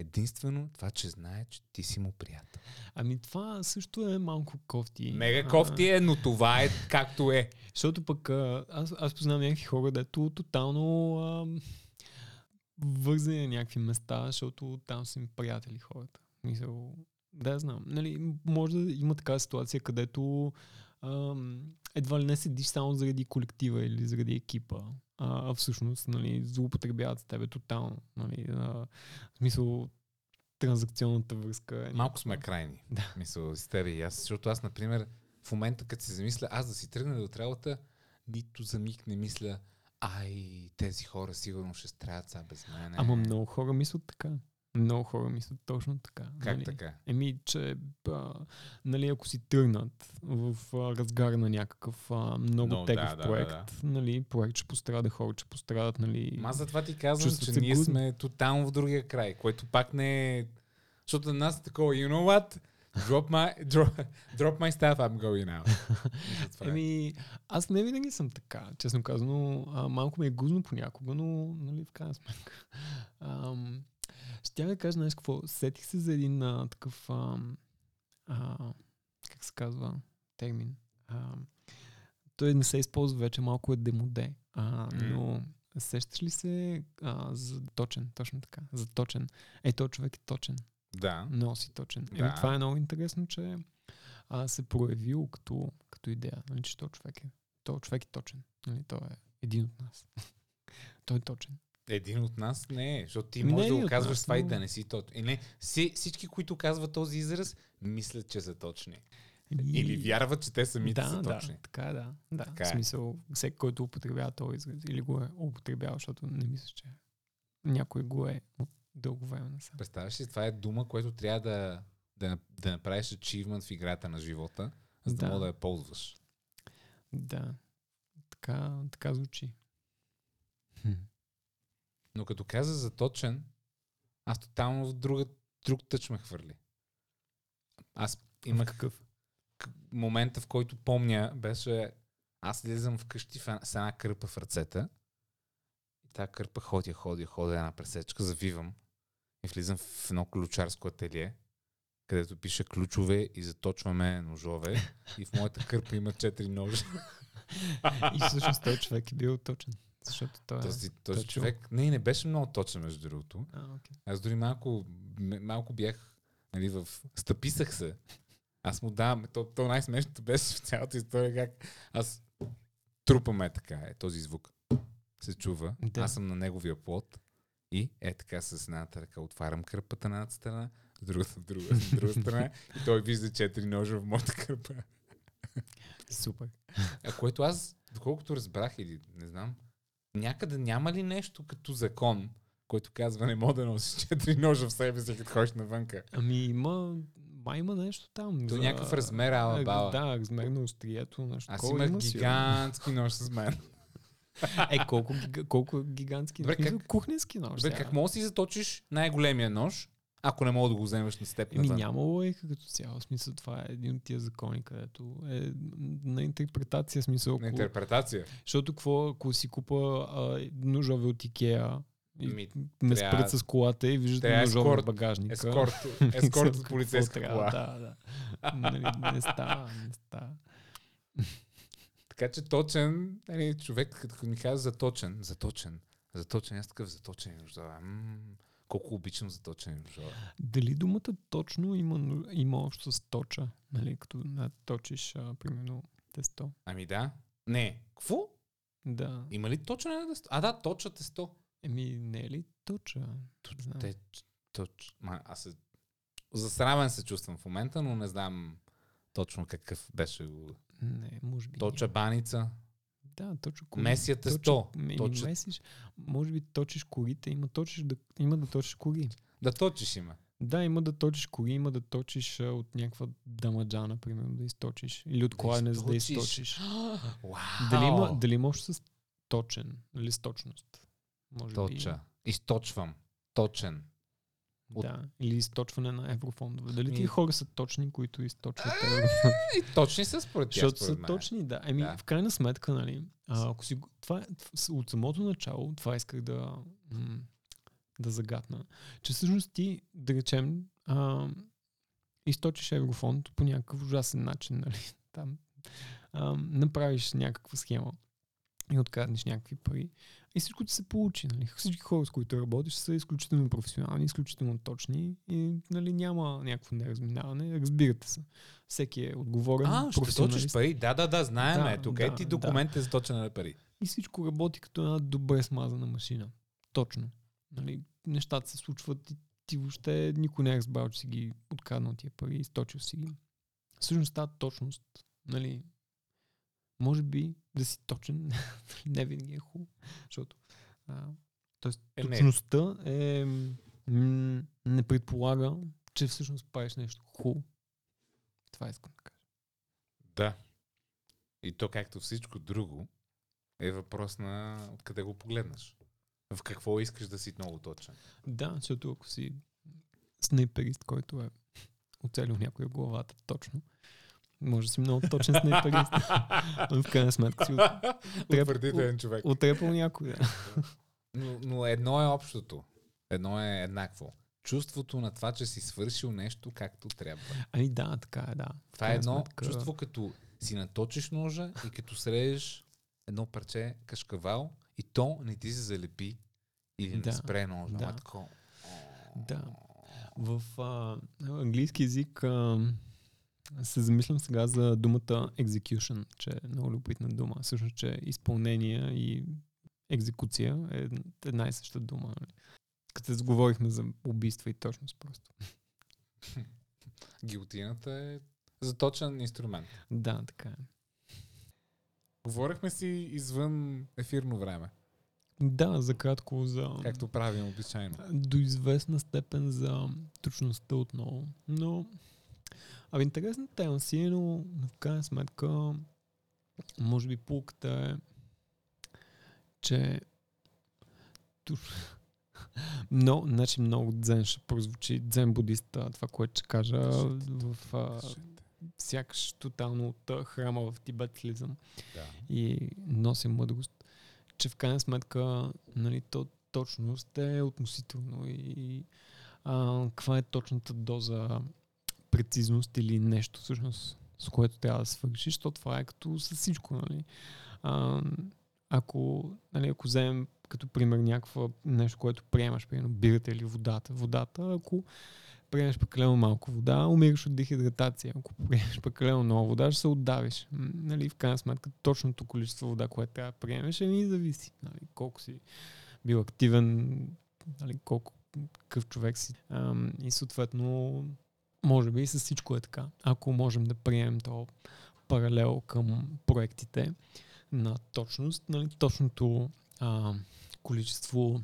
Единствено това, че знае, че ти си му приятел. Ами това също е малко кофти. Мега А, кофти е, но това е както е. Защото пък а, аз, аз познавам някакви хора, дето тотално а, вързани на някакви места, защото там са им приятели хората. Мисъл, да знам. Нали, може да има такава ситуация, където ам, едва ли не седиш само заради колектива или заради екипа, а, всъщност нали, злоупотребяват с тебе тотално. Нали, а, в смисъл, транзакционната връзка. е Малко сме крайни. Да. Мисъл, с тебе и аз. Защото аз, например, в момента, като се замисля, аз да си тръгна от работа, нито за миг не мисля, ай, тези хора сигурно ще страдат сега без мен. Ама много хора мислят така. Много хора мислят точно така. Как нали? така? Еми, че а, нали, ако си тръгнат в а, разгар на някакъв а, много Но, тегъв да, да, проект, да, нали, проект ще пострада, хора ще пострадат, нали. Ма затова ти казвам, че ние гудно. сме тотално в другия край, което пак не е... Защото на нас е такова, you know what? Drop my, drop, drop my stuff, I'm going out. Е. Еми, аз не винаги съм така, честно казано. А, малко ми е гузно понякога, но нали, в крайна сметка. Ам, ще да кажа, знаеш какво, сетих се за един а, такъв, ам, а, как се казва, термин. А, той не се използва вече, малко е демоде. А, но сещаш ли се а, за точен, точно така, за точен. Е, той човек е точен. Да. Много си точен. Еми, Да. това е много интересно, че а, се проявил като, като идея, нали, че този човек е. Той човек е точен. Нали, той е един от нас. той е точен. Един от нас не е, защото ти Не можеш е да един го от казваш нас, това и да не си точно. И не, си, всички, които казват този израз, мислят, че са точни. И- Или вярват, че те самите да, са да, точни. така е, да. да. Така в е. смисъл, всеки, който употребява този израз, или го е употребял, защото не мисля, че някой го е от дълго време насам. Представяш ли, това е дума, която трябва да, да, да направиш achievement в играта на живота, за да, Да. мога да я ползваш. Да. Така, така звучи. Но като каза за точен, аз тотално в друга, друг тъч ме хвърли. Аз имах какъв? момента, в който помня, беше аз излизам вкъщи с една кърпа в ръцете. И тази кърпа ходя, ходя, ходя една пресечка, завивам и влизам в едно ключарско ателие, където пише ключове и заточваме ножове. И в моята кърпа има четири ножа. И всъщност този човек е бил точен. Защото той е... Този, този човек не, не беше много точен, между другото. А, окей. Аз дори малко, малко бях нали, в... Стъписах се. Аз му давам. То, то най-смешното беше в цялата история как аз трупаме така, е този звук. Се чува. Да. Аз съм на неговия плод и е така с едната ръка отварям кърпата на едната страна, с другата друга, с друга страна и той вижда четири ножа в моята кърпа. Супер. А което аз, доколкото разбрах или не знам, някъде няма ли нещо като закон, който казва не мога да носиш четири ножа в себе си, като ходиш навънка. Ами има... Май има нещо там. До за- някакъв размер, ала бала. Да, размер на острието, нещо. Аз имах има гигантски нож с мен. Е, колко, колко гигантски. Добре, смисъл, как- Кухненски нож. Сега. как мога да си заточиш най-големия нож, ако не мога да го вземеш на степ Еми няма логика като цяло. Смисъл това е един от тия закони, където е на интерпретация смисъл. На интерпретация. защото какво, ако си купа а, ножове от Икеа и Ми, ме трябва- спрат с колата и трябва ножове ескорт- в багажника. Ескорт, ескорт от полицейска кола. Да, да. Нали, не става, не става. Така че точен, нали, човек, като ми каза заточен, заточен, заточен, аз такъв заточен ножове. Колко обичам заточени ножове. Дали думата точно има, има общо с точа? Нали, като наточиш, а, примерно, тесто. Ами да. Не. Какво? Да. Има ли точно на тесто? А да, точа тесто. Еми, не е ли точа? Те, точ, ма, аз се, засрамен се чувствам в момента, но не знам точно какъв беше. Не, може би. Точа баница. Да, точно коли. Месията Точно- 100. Ами, Точно. месиш, може би точиш колите, има, точиш да, има да точиш коли. Да точиш има. Да, има да точиш коли, има да точиш а, от някаква дамаджана, примерно, да източиш. Или от Да кладенец да източиш. Дали има, дали има с точен, или с точност? Може Точа. Източвам. Точен. От- да. Или източване на еврофондове. Дали тия хора са точни, които източват еврофондове? И точни са според тях, Защото са точни, да. Еми, Да. в крайна сметка, нали, а, ако си, това, е- от самото начало, това исках да, да загадна, че всъщност ти, да речем, а, източиш еврофонд по някакъв ужасен начин, нали, там, а, направиш някаква схема и откраднеш някакви пари и всичко ти се получи. Нали. Всички хора, с които работиш, са изключително професионални, изключително точни и нали, няма някакво неразминаване. Разбирате се. Всеки е отговорен. А, ще точиш пари. Да, да, да, знаем. Да, е. Тук да, е ти да. документите за точене на пари. И всичко работи като една добре смазана машина. Точно. Нали, нещата се случват и ти въобще никой не е разбрал, че си ги откраднал тия пари, източил си ги. Всъщност тази точност, нали, може би да си точен не винаги е хубаво, защото а, тоест, Е, точността е, м- не предполага, че всъщност правиш нещо хубаво. Това искам да кажа. Да. И то, както всичко друго, е въпрос на откъде го погледнеш. В какво искаш да си много точен. Да, защото ако си снайперист, който е оцелил някой в главата точно, може да си много точен снайперист. Но в крайна сметка си от- Утвърдителен човек. отрепал някой. Да. Но, но едно е общото. Едно е еднакво. Чувството на това, че си свършил нещо както трябва. Ами да, така е, да. Това е едно сметка- чувство, като си наточиш ножа и като срежеш едно парче кашкавал и то не ти се залепи или Да, не спре ножа. да. ама тако. Да. В а, английски язик а, се замислям сега за думата execution, че е много любопитна дума. Всъщност, че изпълнение и екзекуция е една и съща дума. Като заговорихме за убийства и точност просто. Гилотината е заточен инструмент. Да, така е. Говорихме си извън ефирно време, Да, за кратко за... както правим обичайно. До известна степен за точността отново. Но... Абе, интересна тема си, е, но в крайна сметка може би пулката е, че. Но, значи много дзен ще прозвучи, дзен будиста, това, което ще кажа в а, сякаш тотално от храма в тибетизъм Да. и нося мъдрост, че в крайна сметка нали, то, точност е относително и а, каква е точната доза прецизност или нещо всъщност, с което трябва да свършиш, то това е като с всичко. Нали. А, ако, нали, ако вземем като пример някаква нещо, което приемаш, примерно бирата или водата. Водата, ако приемеш прекалено малко вода, умираш от дехидратация. Ако приемеш прекалено много вода, ще се отдавиш. Нали, в крайна сметка, точното количество вода, което трябва да приемеш, е ми зависи. Нали, колко си бил активен, нали, колко какъв човек си. Ам, и съответно, може би и с всичко е така. Ако можем да приемем то паралел към проектите на точност, нали, точното а, количество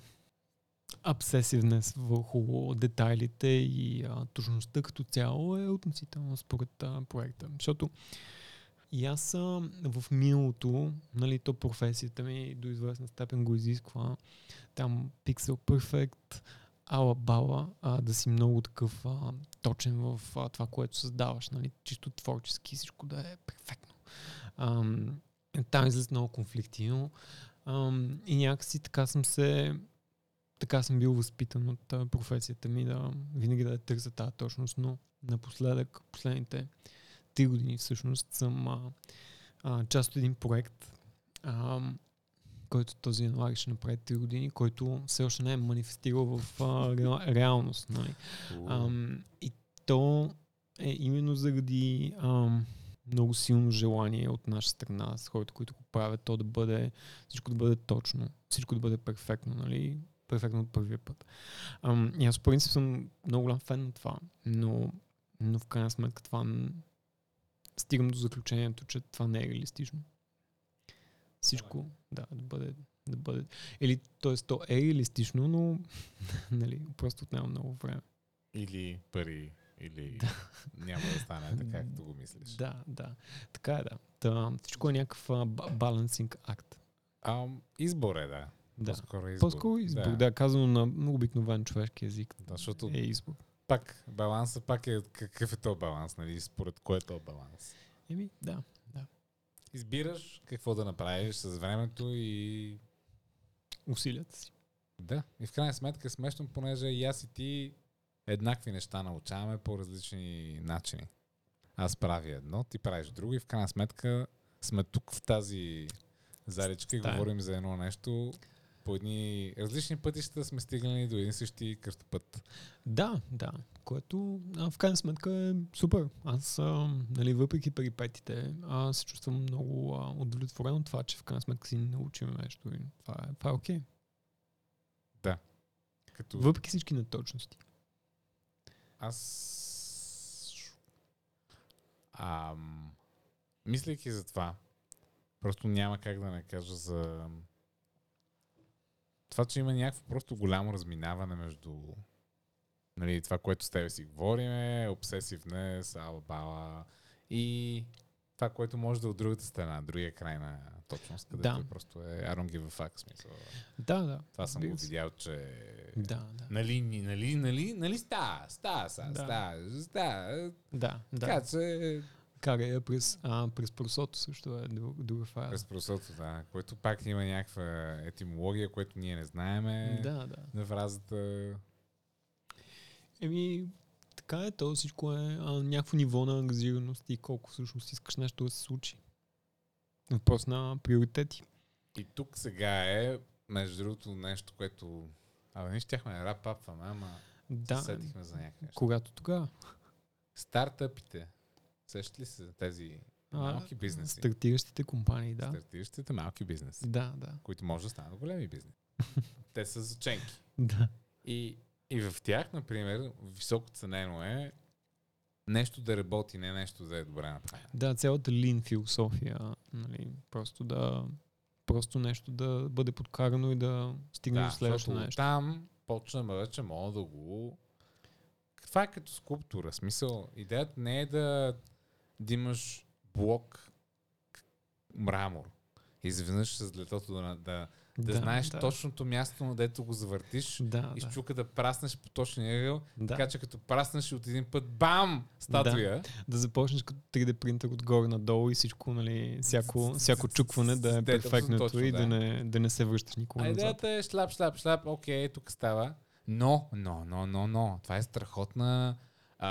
обсесивнес върху детайлите и а, точността като цяло е относително според а, проекта. Защото и аз а, в миналото, нали, то професията ми до известна степен го изисква. Там Pixel Perfect, ала бала, а, да си много такъв а, точен в а, това, което създаваш, нали, чисто творчески, всичко да е перфектно. Ам, там излизат много конфликти, но ам, и някакси така съм се така съм бил възпитан от а, професията ми да винаги да я търся тази точност, но напоследък, последните три години всъщност съм а, а, част от един проект, а, който този ще направи 3 години, който все още не е манифестирал в а, ре- реалност. Нали? Ам, и то е именно заради ам, много силно желание от наша страна, с хората, които го правят, то да бъде, всичко да бъде точно, всичко да бъде перфектно, нали? Перфектно от първия път. Ам, и аз по принцип съм много голям фен на това, но, но в крайна сметка това стигам до заключението, че това не е реалистично. Всичко, да, да бъде, да бъде. Или, т.е. то е реалистично, но нали, просто отнема много време. Или пари, или няма да стане така, както го мислиш. Да, да. Така е, да. Та, всичко е някакъв балансинг акт. А, избор е, да. Да. По-скоро избор. По-скоро избор, да. да, казано на обикновен човешки език. Да, защото Е избор. пак балансът пак е какъв е то баланс, нали? Според кое е то баланс. Еми, да. Избираш какво да направиш с времето и Усилията си. да. И в крайна сметка е смешно, понеже и аз и ти еднакви неща научаваме по различни начини. Аз правя едно, ти правиш друго и в крайна сметка сме тук в тази заличка и говорим за едно нещо. По едни различни пътища сме стигнали до един същи кръстопът. Да, да. Което а, в крайна сметка е супер. Аз, а, нали, въпреки перипетите, а, се чувствам много а, удовлетворен от това, че в крайна сметка си научим нещо. И това е, това е окей. Като Въпреки всички неточности. Аз. Ам, мислейки за това, просто няма как да не кажа за. Това, че има някакво просто голямо разминаване между нали, това, което с тебе си говориме, обсесивнес, алабала и това, което може да е от другата страна, другия край на точност, където Да. просто е I don't give a fuck смисъл. Да, да. Това съм го видял, че Да, да. Нали, нали, нали, нали ста, ста, ста, Да. ста, ста. Да, Така да. че Кара я през, а, през просото също е друг, друга фаза. през просото, да, което пак има някаква етимология, което ние не знаеме Да, да. на фразата. Еми, така е, то всичко е а, някакво ниво на ангазираност и колко всъщност искаш нещо да се случи. Въпрос на приоритети. И тук сега е, между другото, нещо, което... Абе, ние щяхме да рапапваме, ама Да, се сетихме за неща. когато тогава. Стартъпите. Сещаш ли се за тези малки бизнеси? Стартиращите компании, да. Стартиращите малки бизнеси, Да, да. които може да станат големи бизнеси. Те са заченки. Да. И, и в тях, например, високо ценено е нещо да работи, не нещо да е добре направено. Да, цялата лин философия, нали, просто да просто нещо да бъде подкарано и да стигне Да, до следващото нещо. там почнем вече мога да го... Това е като скулптура. Смисъл, идеята не е да, да имаш блок мрамор. Изведнъж с летото да, да, да, знаеш да, точното място, на дето го завъртиш Да, и да, щука да праснеш по точния ъгъл, да. така че като праснеш от един път, бам, статуя. да започнеш като 3D принтер отгоре надолу и всичко, нали, всяко, всяко чукване да е Да, перфектното и да. да не, да не се връщаш никога А идеята е шляп, шляп, шляп, окей, тук става. Но, но, но, но, но, това е страхотна а,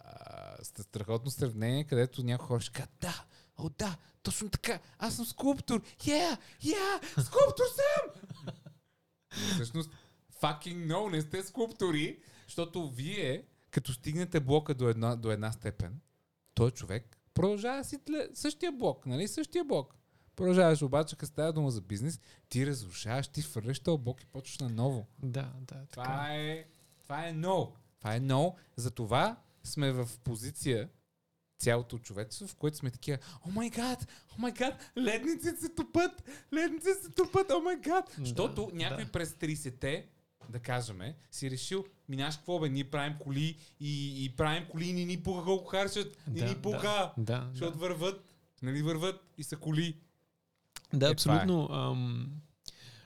а, ст- страхотно сравнение, където някои хора ще кажат, да, о да, точно така, аз съм скулптор, yeah, yeah, скулптор съм! Но всъщност, fucking no, не сте скулптори, защото вие, като стигнете блока до една, до една степен, той човек продължава си тле, същия блок, нали, същия блок. Продължаваш обаче, като става дума за бизнес, ти разрушаваш, ти фърляш този блок и почваш на ново. Да, да, така. Това е, това е no. Това е no. Затова сме в позиция цялото човечество, в което сме такива, о май гад, о май гад, ледниците се тупат, ледниците се тупат, о май гад. Да, Защото някой да. през 30-те, да кажем, си решил, минаш какво бе, ние правим коли и, и правим коли и не ни пука колко харчат, не Да, ни пука, Да, да. защото върват, нали върват и са коли. Да, Е, е. абсолютно. Ам,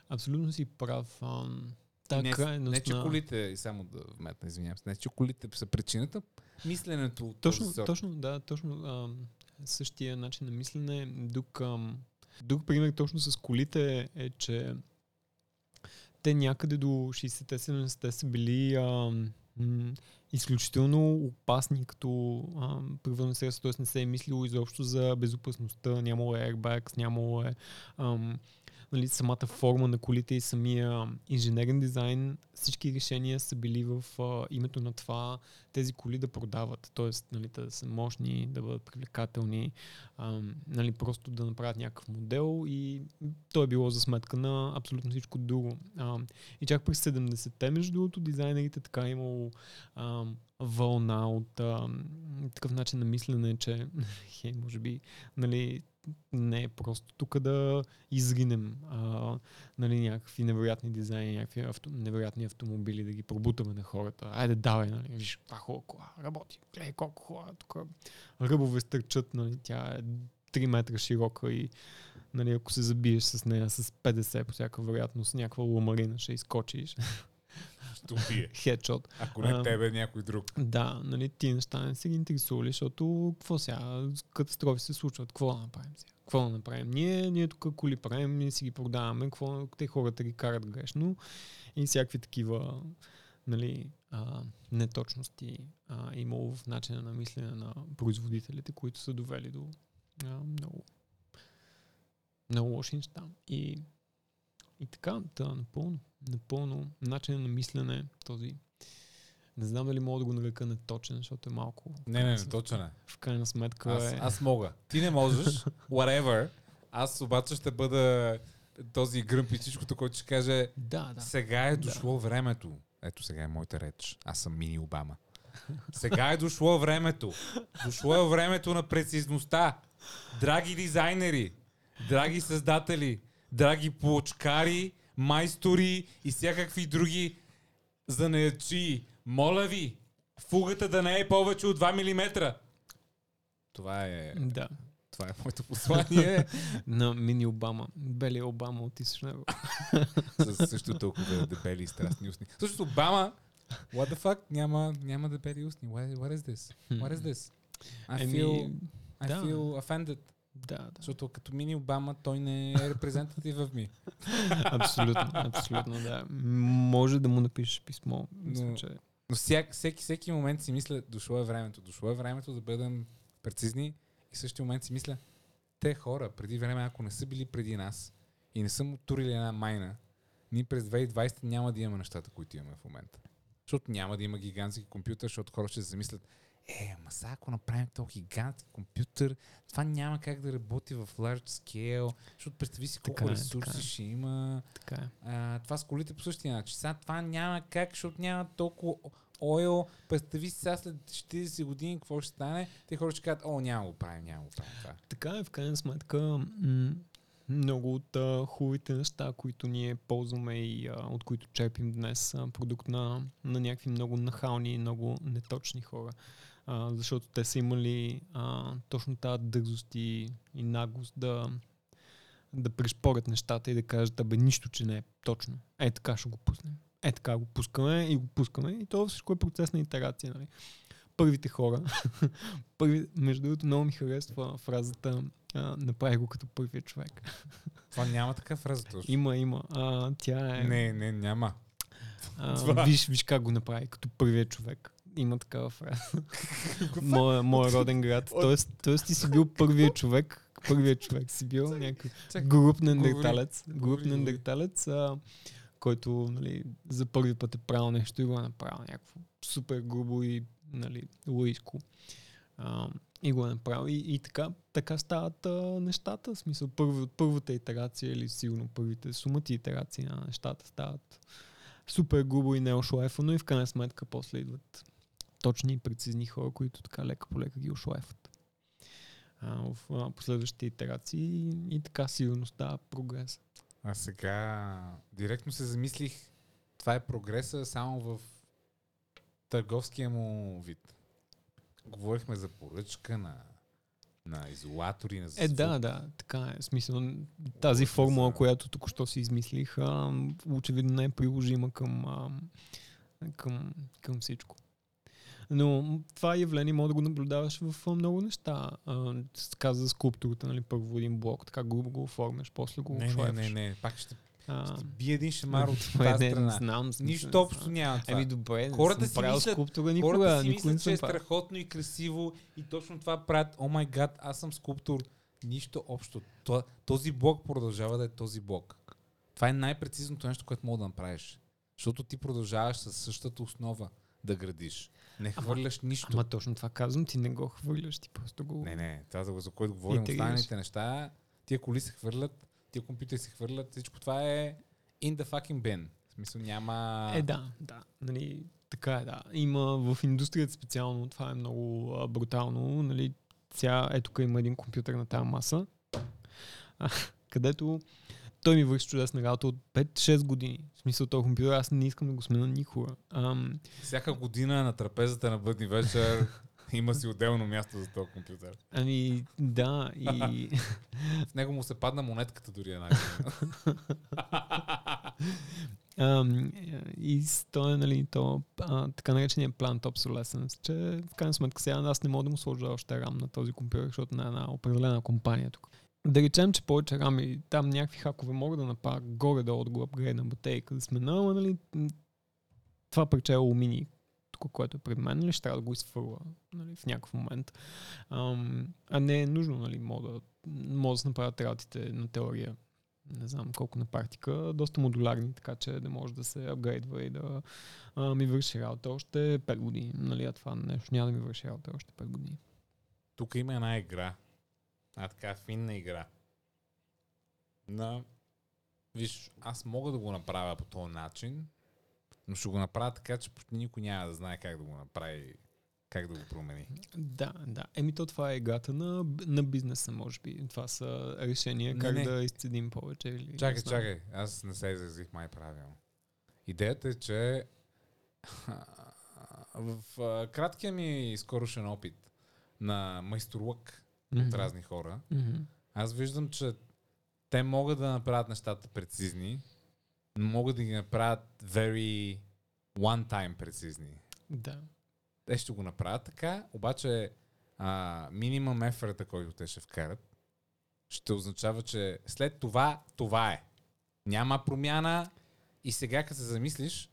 абсолютно си прав. Ам, та не, крайност не, че на... колите, само да вметна, извинявам се, не, че колите са причината, мисленето от Точно, този сорт. точно, да, точно ам, същия начин на мислене. Друг, ам, друг пример точно с колите е, че те някъде до 60-те, 70-те са били ам, м, изключително опасни като превъзно средство, т.е. не се е мислило изобщо за безопасността, нямало е airbags, нямало е ам, нали, самата форма на колите и самия инженерен дизайн, всички решения са били в а, името на това тези коли да продават, т.е. Нали, да са мощни, да бъдат привлекателни, ам, нали, просто да направят някакъв модел и то е било за сметка на абсолютно всичко друго. Ам, и чак през 70-те, между другото, дизайнерите така е имало ам, вълна от ам, такъв начин на мислене, че хей, може би, нали, не е просто тук да изринем а, нали, някакви невероятни дизайни, някакви авто, невероятни автомобили, да ги пробутаме на хората. Айде, давай, нали, виж, това хубава кола, работи, гледай колко хора, тук ръбове стърчат, нали, тя е 3 метра широка и нали, ако се забиеш с нея с 50 по всяка вероятност, някаква ламарина ще изкочиш. Ще убие. Хедшот. Ако не тебе, някой друг. Да, нали, ти неща не се ги интересували, защото какво сега, катастрофи се случват, какво да направим сега? Какво да направим? Ние, ние тук коли правим, ние си ги продаваме, какво, те хората ги карат грешно и всякакви такива нали, а, неточности а, имало в начина на мислене на производителите, които са довели до а, много, много лоши неща. И, и така, да, напълно, напълно начина на мислене, този не знам дали мога да го нарека неточен, защото е малко. Не, не, не, точно не. В крайна сметка Аз, е... аз мога. Ти не можеш. Whatever. Аз обаче ще бъда този гръмп и всичкото, който ще каже Да, да. сега е дошло времето. Ето сега е моята реч. Аз съм мини Обама. Сега е дошло времето. Дошло е времето на прецизността. Драги дизайнери, драги създатели, драги плочкари, майстори и всякакви други занаячи. Моля ви, фугата да не е повече от 2 мм. Това е, Да. това е моето послание. На мини Обама. Белия Обама от Европа. с също толкова дебели и страстни устни. Също Обама, what the fuck, няма, няма дебели устни. What, what is this? What is this? I feel, I feel offended. Да, да. Защото като мини Обама, той не е репрезентатив в ми. Абсолютно, абсолютно, да. Може да му напишеш писмо. Мисля, Но- че... Но всяк, всеки, всеки момент си мисля, дошло е времето. Дошло е времето да бъдем прецизни и в същия момент си мисля, те хора преди време, ако не са били преди нас и не са му турили една майна, ние през 2020 няма да имаме нещата, които имаме в момента. Защото няма да има гигантски компютър, защото хората ще се замислят, е, ама сега ако направим този гигантски компютър, това няма как да работи в large scale, защото представи си колко Така е, ресурси така е. ще има. Така е. А, това с колите по същия начин. Сега това няма как, защото няма толкова ойл. Представи си сега след 40 години какво ще стане. Те хора ще кажат, о, няма го правим, няма го правим това. Така е, в крайна сметка, м- много от а, хубавите неща, които ние ползваме и а, от които черпим днес, са продукт на, на някакви много нахални и много неточни хора. А, защото те са имали а, точно тази дързост и, и наглост да, да пришпорят нещата и да кажат, абе нищо, че не е точно. Е така ще го пуснем. Е така го пускаме и го пускаме и то всичко е процес на итерация. Нали? Първите хора, първи, между другото много ми харесва фразата а, направи го като първият човек. Това няма така фраза точно. Има, има. А, тя е... Не, не, няма. А, виж, виж как го направи като първият човек. Има такава фраза. моя, моя роден град. Тоест, тоест ти си бил първият човек. Първият човек си бил някакъв груп неандерталец. говори, Груп а, който нали, за първи път е правил нещо и го е направил някакво супер грубо и нали, луиско. А, и го е направил. И, и така, така стават а, нещата. В смисъл, първо, първата итерация или сигурно първите сумати итерации на нещата стават супер грубо и неошлайфано и в крайна сметка после идват точни и прецизни хора, които така лека по лека ги ошлайфат а, в а, последващите итерации и, и така сигурно става прогрес. А сега директно се замислих, това е прогреса само в търговския му вид. Говорихме за поръчка на, на изолатори, на Е, звук. да, да, така е. Смисъл, тази формула, която току-що си измислих, а, очевидно не е приложима към, а, към, към всичко. Но това явление може да го наблюдаваш в много неща. Каза за скулптурата, нали, първо един блок, така грубо го оформяш, после го Не, не, не, не, пак ще, А, ще бие един шамар от тази не, не страна. знам. в смисъл, Нищо не знам. общо няма това. Еми добре, Хората не си мислят- скулптура никога, Хората си никога не мислят, че е страхотно и красиво и точно това правят. О май гад, аз съм скулптор. Нищо общо. То- Този блок продължава да е този блок. Това е най-прецизното нещо, което мога да направиш. Защото ти продължаваш със същата основа да градиш. Не Ама- хвърляш нищо. Ама точно това казвам, ти не го хвърляш, ти просто го... Не, не, това за, за което говорим, останалите неща, тия коли се хвърлят, тия компютри се хвърлят, всичко това е in the fucking bin. В смисъл няма... Е, да, да. Нали, така е, да. Има в индустрията специално, това е много а, брутално. Нали, сега, ето тук има един компютър на тази маса. където той ми върши чудесна работа от 5-6 години. В смисъл, този компютър аз не искам да го смена никога. Ам, Всяка година на трапезата на бъдни вечер има си отделно място за този компютър. ами, да, и... В него му се падна монетката дори една. Ам, и то е, нали, то, а, така наречения plant obsolescence, че в крайна сметка сега аз не мога да му сложа още рам на този компютър, защото на една определена компания тук. Да речем, че повече рами, там някакви хакове могат да направят горе-долу да го апгрейдна батейка да смена, ама нали, това парче е алуминий, тук, което е пред мен, нали, ще трябва да го изфърла нали, в някакъв момент. Ам, а не е нужно, нали, мога да, мога да направят работите на теория не знам колко на практика, доста модуларни, така че да може да се апгрейдва и да а, ми върши работа още 5 години. Нали, а това нещо няма да ми върши работа още 5 години. Тук има една игра. А така финна игра. На... Виж, аз мога да го направя по този начин, но ще го направя така, че почти никой няма да знае как да го направи, как да го промени. Да, да. Еми то това е играта на, на бизнеса, може би. Това са решения Не, как не. да изцедим повече. Или, Чакай, чакай, аз не се изразих май правилно. Идеята е, че в краткия ми скорошен опит на майсторлък Мгм. от разни хора, Мгм. аз виждам, че те могат да направят нещата прецизни, но могат да ги направят very one-time прецизни. Да. Те ще го направят така, обаче а, минимум ефорта, който те ще вкарат, ще означава, че след това, това е. Няма промяна и сега, като се замислиш,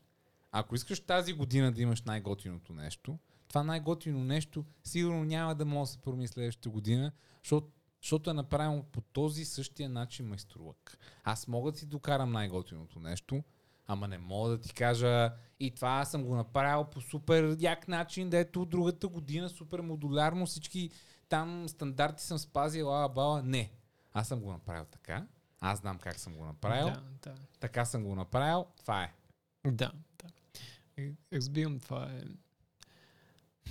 ако искаш тази година да имаш най-готиното нещо, това най-готино нещо сигурно няма да може да се промени следващата година, защото, защото е направено по този същия начин майсторлък. Аз мога да си докарам най-готиното нещо, ама не мога да ти кажа и това съм го направил по супер як начин, дето другата година супер модулярно всички там стандарти съм спазил, ала бала. Не. Аз съм го направил така. Аз знам как съм го направил. Да, да. Така съм го направил. Това е. Да, да. Е, Разбирам, това е...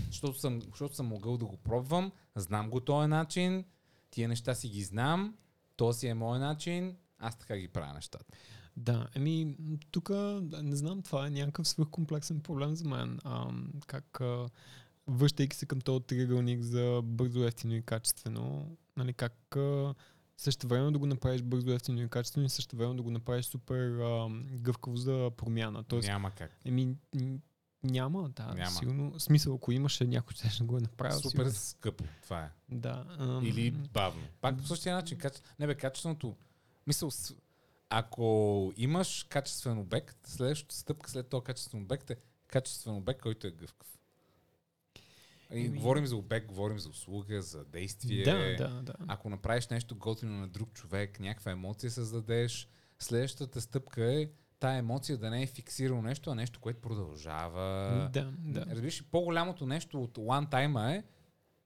Защото съм, защото съм могъл да го пробвам. Знам го този начин. Тия неща си ги знам. То си е мой начин. Аз така ги правя нещата. Да, еми, тук не знам, това е някакъв свърхкомплексен проблем за мен. А, как, а, връщайки се към този триъгълник за бързо, ефтино и качествено, нали, как а, също време да го направиш бързо, ефтино и качествено и също време да го направиш супер а, гъвкаво за промяна. Тоест, Няма как. еми, няма, да, Няма. сигурно. Смисъл, ако имаше някой, ще го е направил. Супер сигурно. скъпо. Това е. Да. ам, Или бавно. Пак по същия начин. Каче... Не бе, качественото... Мисъл, ако имаш качествен обект, следващата стъпка след този качествен обект е качествен обект, който е гъвкав. И Еми- говорим за обект, говорим за услуга, за действие. Да, да, да. Ако направиш нещо готино на друг човек, някаква емоция създадеш, следващата стъпка е тая емоция да не е фиксирано нещо, а нещо, което продължава. Да, да. Разбираш, по-голямото нещо от one time е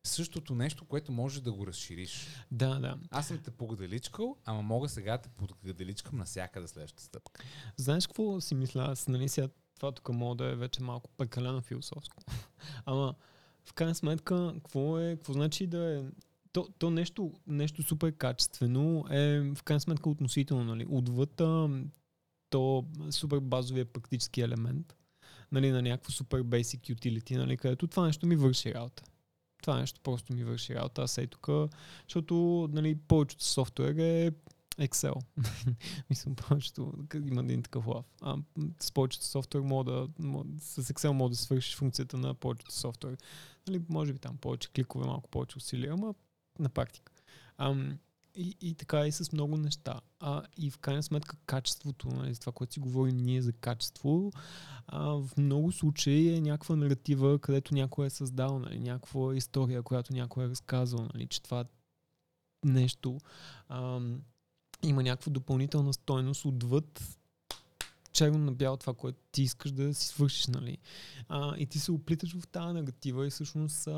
същото нещо, което можеш да го разшириш. Да, да. Аз съм те погаделичкал, ама мога сега да те погаделичкам навсякъде следващата стъпка. Знаеш какво си мисля аз? Нали сега това тук мога да е вече малко прекалено философско. Ама в крайна сметка, какво е, какво значи да е то, то нещо, нещо супер качествено е в крайна сметка относително, нали? Отвъд а, то супер базовия практически елемент, нали, на някакво супер basic utility, нали, където това нещо ми върши работа. Това нещо просто ми върши работа. Аз ей тук, защото нали, повечето софтуер е Excel. Мисля, повечето има един такъв лав. А, с повечето софтуер мога да, с Excel мога да свършиш функцията на повечето софтуер. Нали, може би там повече кликове, малко повече усилия, ама на практика. Ам, и, и така и с много неща. А, и в крайна сметка качеството, нали, това, което си говорим ние за качество, а, в много случаи е някаква наратива, където някой е създал, нали, някаква история, която някой е разказал, нали, че това нещо ам, има някаква допълнителна стойност отвъд черно на бяло това, което ти искаш да си свършиш, нали? А, и ти се оплиташ в тази негатива и всъщност а,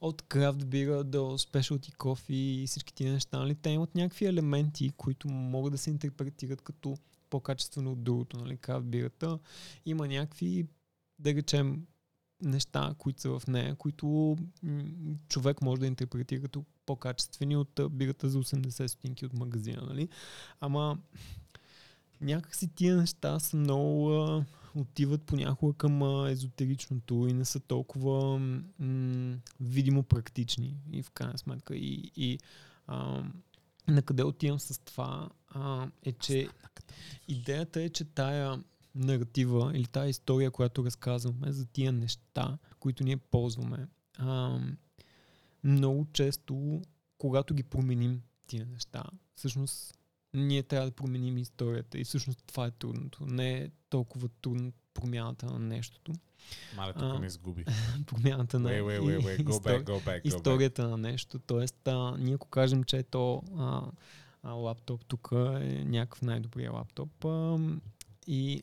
от крафт бира до specialty coffee и всички тия неща, нали? Те имат някакви елементи, които могат да се интерпретират като по-качествено от другото, нали? Крафт бирата има някакви, да речем, неща, които са в нея, които м- човек може да интерпретира като по-качествени от бирата за 80 стотинки от магазина, нали? Ама някакси тия неща са много а, отиват понякога към а, езотеричното и не са толкова м- видимо практични и в крайна сметка. И, и а, на къде отивам с това а, е, че идеята е, че тая наратива или тая история, която разказваме за тия неща, които ние ползваме, а, много често, когато ги променим тия неща, всъщност ние трябва да променим историята и всъщност това е трудното. Не е толкова трудно промяната на нещото. Мале, тук ме изгуби. Промяната на Wait, wait, wait, wait. Go история- back, go back, go back. историята на нещо. Тоест, а, ние ако кажем, че ето а, а, лаптоп тук е някакъв най-добрия лаптоп а, и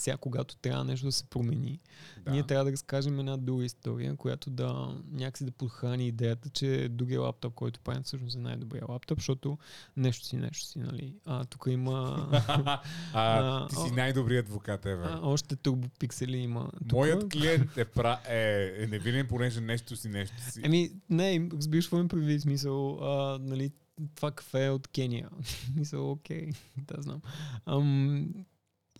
сега, когато трябва нещо да се промени, Да. ние трябва да разкажем една друга история, която да някакси да подхрани идеята, че другия лаптоп, който правим, всъщност е най-добрия лаптоп, защото нещо си, нещо си, нали? А, тук има а, А, ти си най-добрият адвокат, а, Евер. още турбопиксели има. Тук. Моят клиент е, пра... е, е невинен, понеже нещо си, нещо си. Еми, не, разбираш какво ми прави смисъл, а, нали, това кафе е от Кения. Мисъл, окей, да знам. Ам,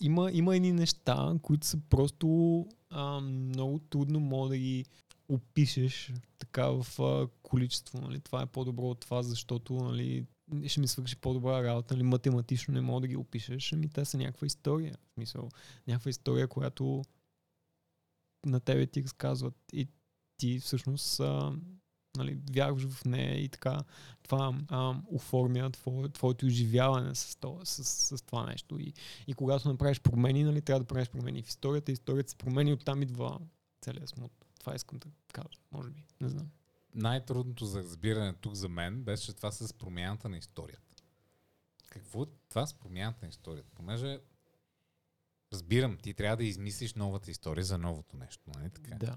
има, има едни неща, които са просто а, много трудно мога да ги опишеш така в а, количество. Нали. Това е по-добро от това, защото нали, ще ми свърши по-добра работа. Нали, математично не мога да ги опишеш. Ами те са някаква история. В смисъл, някаква история, която на тебе ти разказват и ти всъщност а, нали, вярваш в нея и така това а, оформя твое, твоето изживяване с, то, с, с, това нещо. И, и когато направиш промени, нали, трябва да правиш промени в историята. Историята се промени, оттам идва целият смут. Това искам да кажа, може би. Не знам. Най-трудното за разбиране тук за мен беше това с промяната на историята. Какво е това с промяната на историята? Понеже разбирам, ти трябва да измислиш новата история за новото нещо, нали така? Да.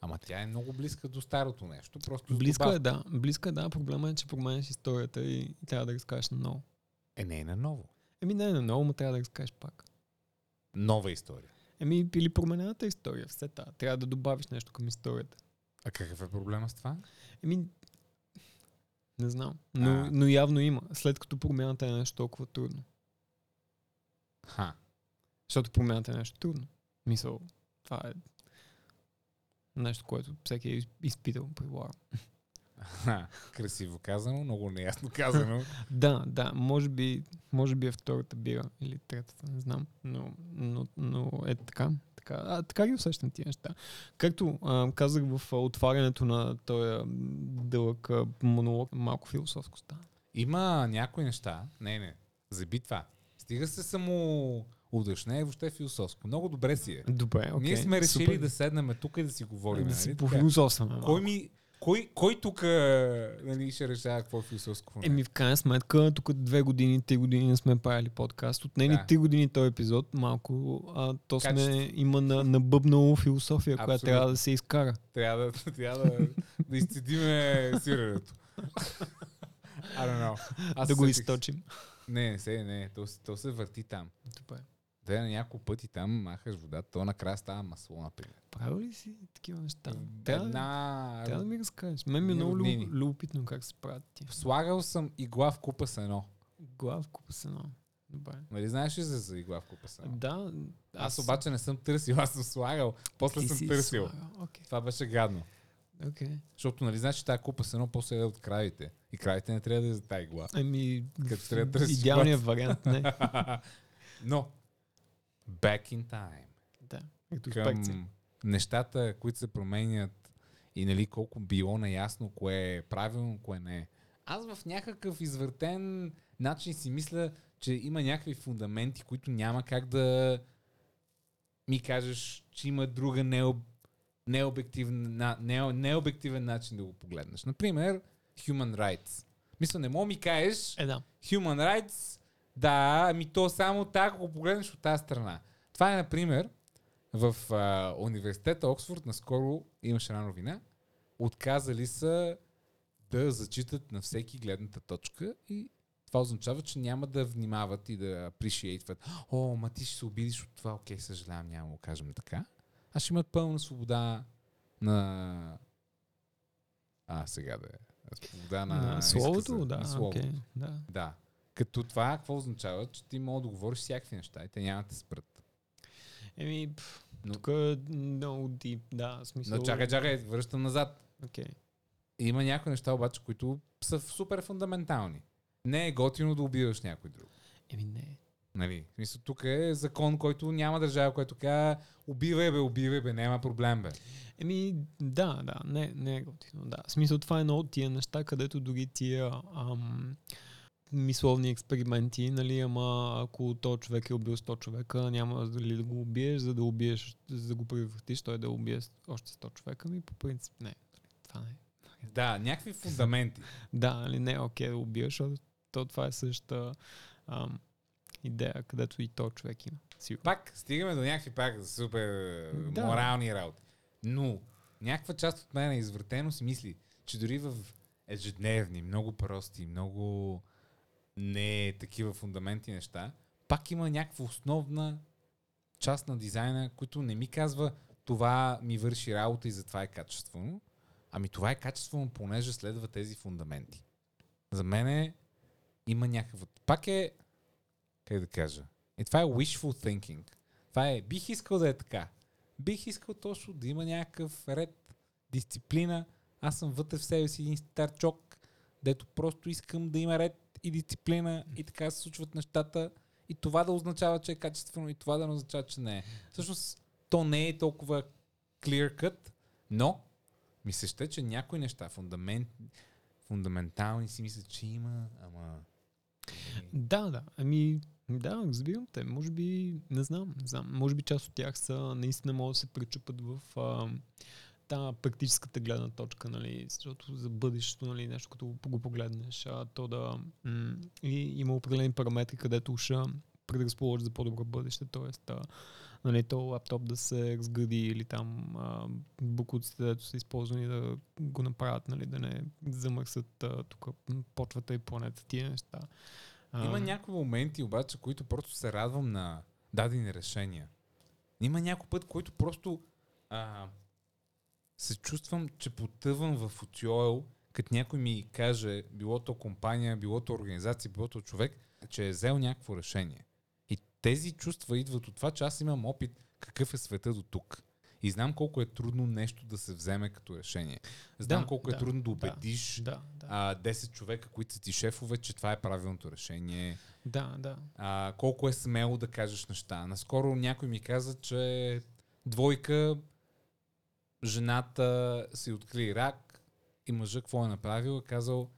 Ама тя е много близка до старото нещо. Просто Близка е, да. Близка е, да. Проблема е, че променяш историята и, и трябва да разкажеш на ново. Е, не е на ново. Еми не е на ново, но трябва да разкажеш пак. Нова история. Еми, или променената история, все та. Трябва да добавиш нещо към историята. А какъв е проблема с това? Еми, не знам. Но, А. но явно има, след като промяната е нещо толкова трудно. Ха. Защото промяната е нещо трудно. Мисъл, това е нещо, което всеки е из- изпитал, предполагам. Красиво казано, много неясно казано. Да, да, може би, може би е втората бира или третата, не знам, но, но, но е така. Така, а, така ги усещам тия неща. Както а, казах в а, отварянето на този дълъг а, монолог, малко философско стана. Има някои неща. Не, не. Заби това. Стига се само удъж. Не е въобще философско. Много добре си е. Добре, окей. Ние сме решили супер. да седнем тук и да си говорим. да нали си пофилософстваме. Кой ми... Кой, кой тук нали, ще решава какво е философско? Еми, в крайна сметка, тук две години, три години не сме правили подкаст. От нейни Да. три години този епизод, малко, а, то сме, Качество. има на, набъбнало философия, която Абсолютно. трябва да се изкара. Трябва да, трябва да, да изцедиме сиренето. I don't know. Аз да го източим. Не, не се, не. То, се- то се върти там. Добре. Да на няколко пъти там махаш вода, то накрая става масло, например. Правил ли си такива неща? Трябва, да, Една... трябва да ми разкажеш. Мен ми е много любопитно как се правят тия. Слагал съм игла в купа сено. Глав купа се едно. Добре. Нали знаеш ли за, за игла в купа сено? Да. Аз обаче не съм търсил, аз съм слагал. После Ти съм си търсил. слагал. Окей. Това беше гадно. Окей. Защото нали знаеш, че тази купа сено после е от кравите. И кравите не трябва да е за тази игла. Еми, Като трябва да търсиш идеалният вариант, не. Но, back in time. да. Към нещата, които се променят и нали колко било наясно кое е правилно, кое не е. Аз в някакъв извъртен начин си мисля, че има някакви фундаменти, които няма как да ми кажеш, че има друга необ... необективен, на... не... необективен начин да го погледнеш. Например, human rights. Мисля, не мога ми кажеш, Е, да. Human Rights, да, ами то само така, ако погледнеш от тази страна. Това е, например, в а, университета Оксфорд наскоро имаше една новина. Отказали са да зачитат на всеки гледната точка и това означава, че няма да внимават и да appreciate. О, ма ти ще се обидиш от това, окей, съжалявам, няма да го кажем така. А ще имат пълна свобода на... А, сега да е. Свобода на, на изказа, словото, да, на словото. окей, да. Да. Като това, какво означава? Че ти мога да говориш всякакви неща и те няма да те спрат. Еми, Но- тук е много дип, да, смисъл. Но чакай, чакай, връщам назад. Окей. Има някои неща обаче, които са супер фундаментални. Не е готино да убиваш някой друг. Еми, не. Нали? Смисъл, тук е закон, който няма държава, който казва убивай бе, убивай бе, няма проблем бе. Еми, да, да, не, не е готино, да. В смисъл, това е едно от тия неща, където дори тия ам, мисловни експерименти, нали, ама ако то човек е убил 100 човека, няма дали да го убиеш, за да убиеш, за да го превратиш, той да убие още 100 човека, ми по принцип не. Това не е. Да, някакви фундаменти. Да, нали, не е окей да убиеш, защото то това е същата ам, идея, където и то човек има. Сигурно. Пак стигаме до някакви пак супер да. морални работи. Но някаква част от мен е извратено си мисли, че дори в ежедневни, много прости, много не такива фундаменти неща, пак има някаква основна част на дизайна, който не ми казва това ми върши работа и затова е качествено, ами това е качествено, понеже следва тези фундаменти. За мен е, има някакво... Пак е, как да кажа, и това е wishful thinking. Това е, бих искал да е така. Бих искал точно да има някакъв ред, дисциплина. Аз съм вътре в себе си един старчок, дето просто искам да има ред и дисциплина и така се случват нещата. И това да означава, че е качествено и това да не означава, че не е. Всъщност, то не е толкова clear cut, но ми се ще, че някои неща, фундамент, фундаментални си мисля, че има, ама... Да, да. Ами, да, разбирам те. Може би, не знам, не знам. Може би част от тях са наистина могат да се пречупат в а, та практическата гледна точка, нали, защото за бъдещето, нали, нещо като го погледнеш, а, то да м- и има определени параметри, където ще предразположи за по-добро бъдеще, т.е. нали, то лаптоп да се разгради или там а, букуците, дето са използвани да го направят, нали, да не замърсят тук почвата и планета, тия неща. А, Има някои моменти обаче, които просто се радвам на дадени решения. Има някой път, който просто а, се чувствам, че потъвам в отиойл, като някой ми каже, било то компания, било то организация, било то човек, че е взел някакво решение. И тези чувства идват от това, че аз имам опит какъв е света до тук. И знам колко е трудно нещо да се вземе като решение. Знам Да, колко е да, трудно да да. убедиш Да, да. а, 10 човека, които са ти шефове, че това е правилното решение. Да, да. А, колко е смело да кажеш неща. Наскоро някой ми каза, че двойка, жената си откри рак и мъжа какво е направил? Е казал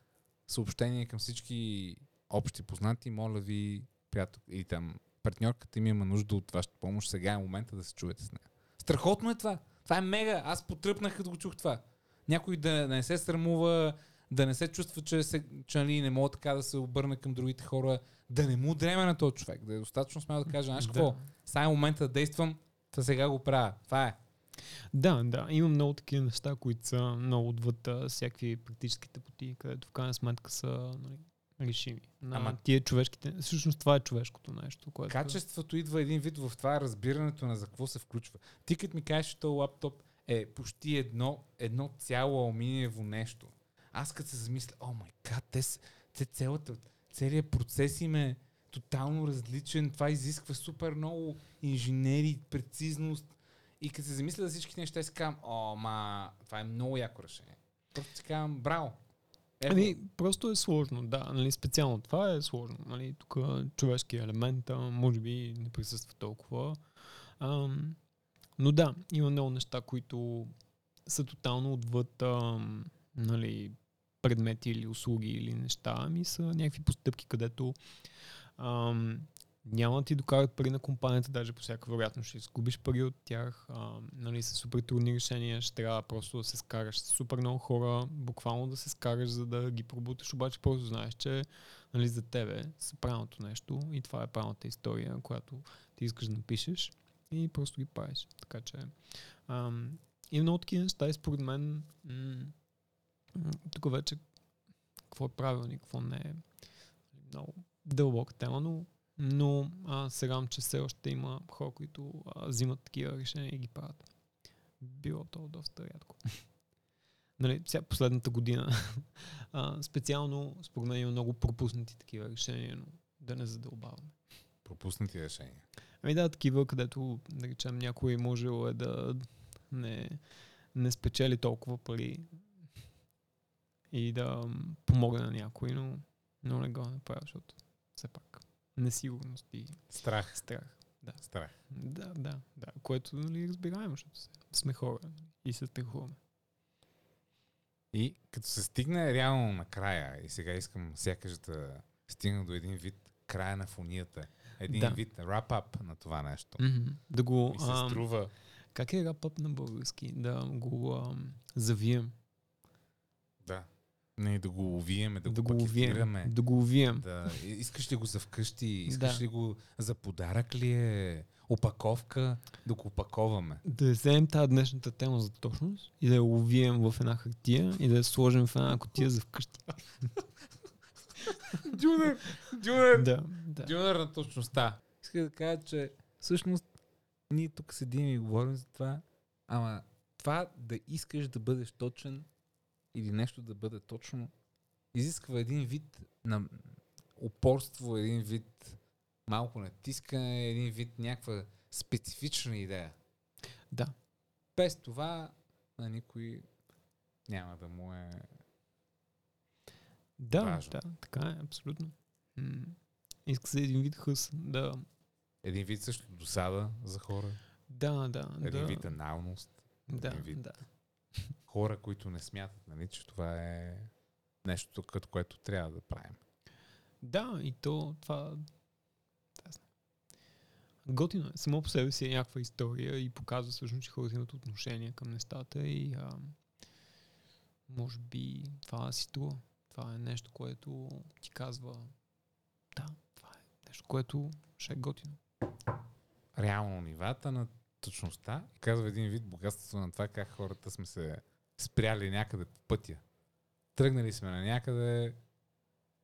съобщение към всички общи познати, моля ви, приятел, и там партньорката ми има нужда от вашата помощ, сега е момента да се чуете с нея. Страхотно е това. Това е мега. Аз потръпнах, като го чух това. Някой да не се срамува, да не се чувства, че, се, че нали, не мога така да се обърне към другите хора, да не му дреме на този човек, да е достатъчно смело да каже, знаеш какво, Да. сега е момента да действам, та сега го правя. Това е. Да, да, има много такива неща, които са много отвъд а, всякакви практическите пути, където в крайна сметка са нали, решими. На Ама- тия човешките, всъщност това е човешкото нещо, което... Качеството идва един вид в това разбирането на за какво се включва. Ти като ми кажеш, че този лаптоп е почти едно, едно цяло алуминиево нещо. Аз като се замисля, о май гад, те, те цялата, целият процес им е тотално различен. Това изисква супер много инженери, прецизност. И като се замисля за всички неща, си казвам, о, ма, това е много яко решение. Просто си казвам, браво. Ево. Ами, просто е сложно, да. Нали, специално това е сложно. Нали, тук човешкият елемент, а, може би не присъства толкова. Ам, но да, има много неща, които са тотално отвъд ам, нали, предмети или услуги или неща, ами са някакви постъпки, където ам, няма да ти докарат пари на компанията, даже по всяка вероятност ще изгубиш пари от тях. А, нали, са супер трудни решения, ще трябва просто да се скараш с супер много хора, буквално да се скараш, за да ги пробуташ, обаче просто знаеш, че нали, за тебе са правилното нещо и това е правилната история, която ти искаш да напишеш и просто ги правиш. Така че ам, има много такива неща и според мен м- м- тук вече какво е правилно и какво не е много дълбока тема, но, но а, се радвам, че все още има хора, които а, взимат такива решения и ги правят. било то доста рядко. нали, сега последната година а, специално според мен има много пропуснати такива решения, но да не задълбаваме. Пропуснати решения. Ами да, такива, където, да речем, някой можел е да не, не спечели толкова пари и да помогне на някой, но, но не го направя, защото все пак несигурност и Страх. страх. Страх. Да, да, да. Което нали, разбираемо, защото се- сме хора и се страхуваме. И като се стигне реално накрая, и сега искам сякаш да стигна до един вид края на фонията, един Да. вид wrap-up на това нещо. Mm-hmm. Да го... Ми се ам, струва. Как е рапъп на български? Да го ам, завием. Не, да го увиеме, да, да го го. Да го увием. Да. Искаш ли го за вкъщи? Искаш Да. ли го за подарък ли е? Опаковка? Да го опаковаме. Да вземем тази днешната тема за точност и да я увием в една хартия и да я сложим в една котия за вкъщи. Дюнер! Дюнер! да, да. Дюнер на точността. Иска да кажа, че всъщност ние тук седим и говорим за това, ама това да искаш да бъдеш точен или нещо да бъде точно, изисква един вид на упорство, един вид малко натискане, един вид някаква специфична идея. Да. Без това на никой няма да му е... Да, Важно. да, така е, абсолютно. М. Иска се един вид хъс. Да, Един вид също досада за хора, да, да. един да, вид аналност. да, един вид. да. Хора, които не смятат, нали, че това е нещо, като което трябва да правим. Да, и то това... Готино е. Само по себе си е някаква история и показва всъщност, че хората имат отношение към нещата и а, може би това си струва. Това е нещо, което ти казва да, това е нещо, което ще е готино. Реално нивата на точността казва един вид богатството на това как хората сме се спряли някъде по пътя. Тръгнали сме на някъде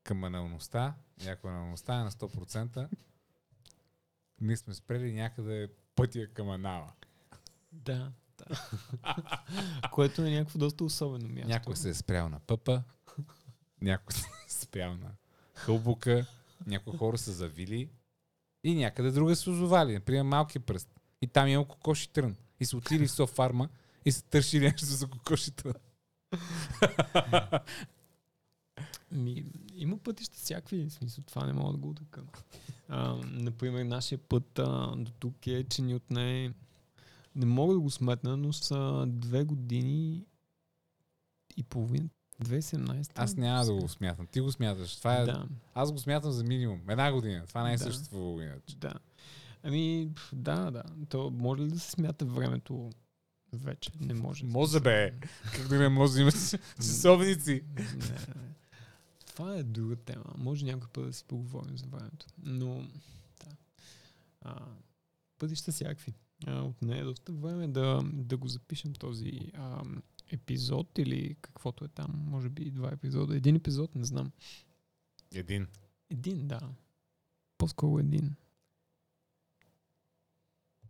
към аналността, някаква аналността е на 100%. Ние сме спрели някъде пътя към анала. Да, да. което е някакво доста особено място. Някой се е спрял на пъпа, някой се е спрял на хълбука, някои хора са завили и някъде друга са озовали, например малки пръст. И там има кокоши трън. И са отили в софарма и са тършили нещо за кокоши трън. Ми, има пътища всякакви, в смисъл това не мога да го. А, например, нашия път а, до тук е, че ни отне, не мога да го сметна, но са две години и половина. 2017. Аз няма да го смятам. Ти го смяташ. Това е... Да, Аз го смятам за минимум. Една година. Това не е Да. съществувало иначе. да. Ами, да, да. То може ли да се смята времето вече? Не може. Може бе. Как да не може да имаш часовници? Не, не. Това е друга тема. Може някой път да си поговорим за времето. Но, да. А, пътища всякакви. А, от нея е доста време да, да го запишем този а, епизод или каквото е там. Може би два епизода. Един епизод, не знам. Един. Един, да. По-скоро един.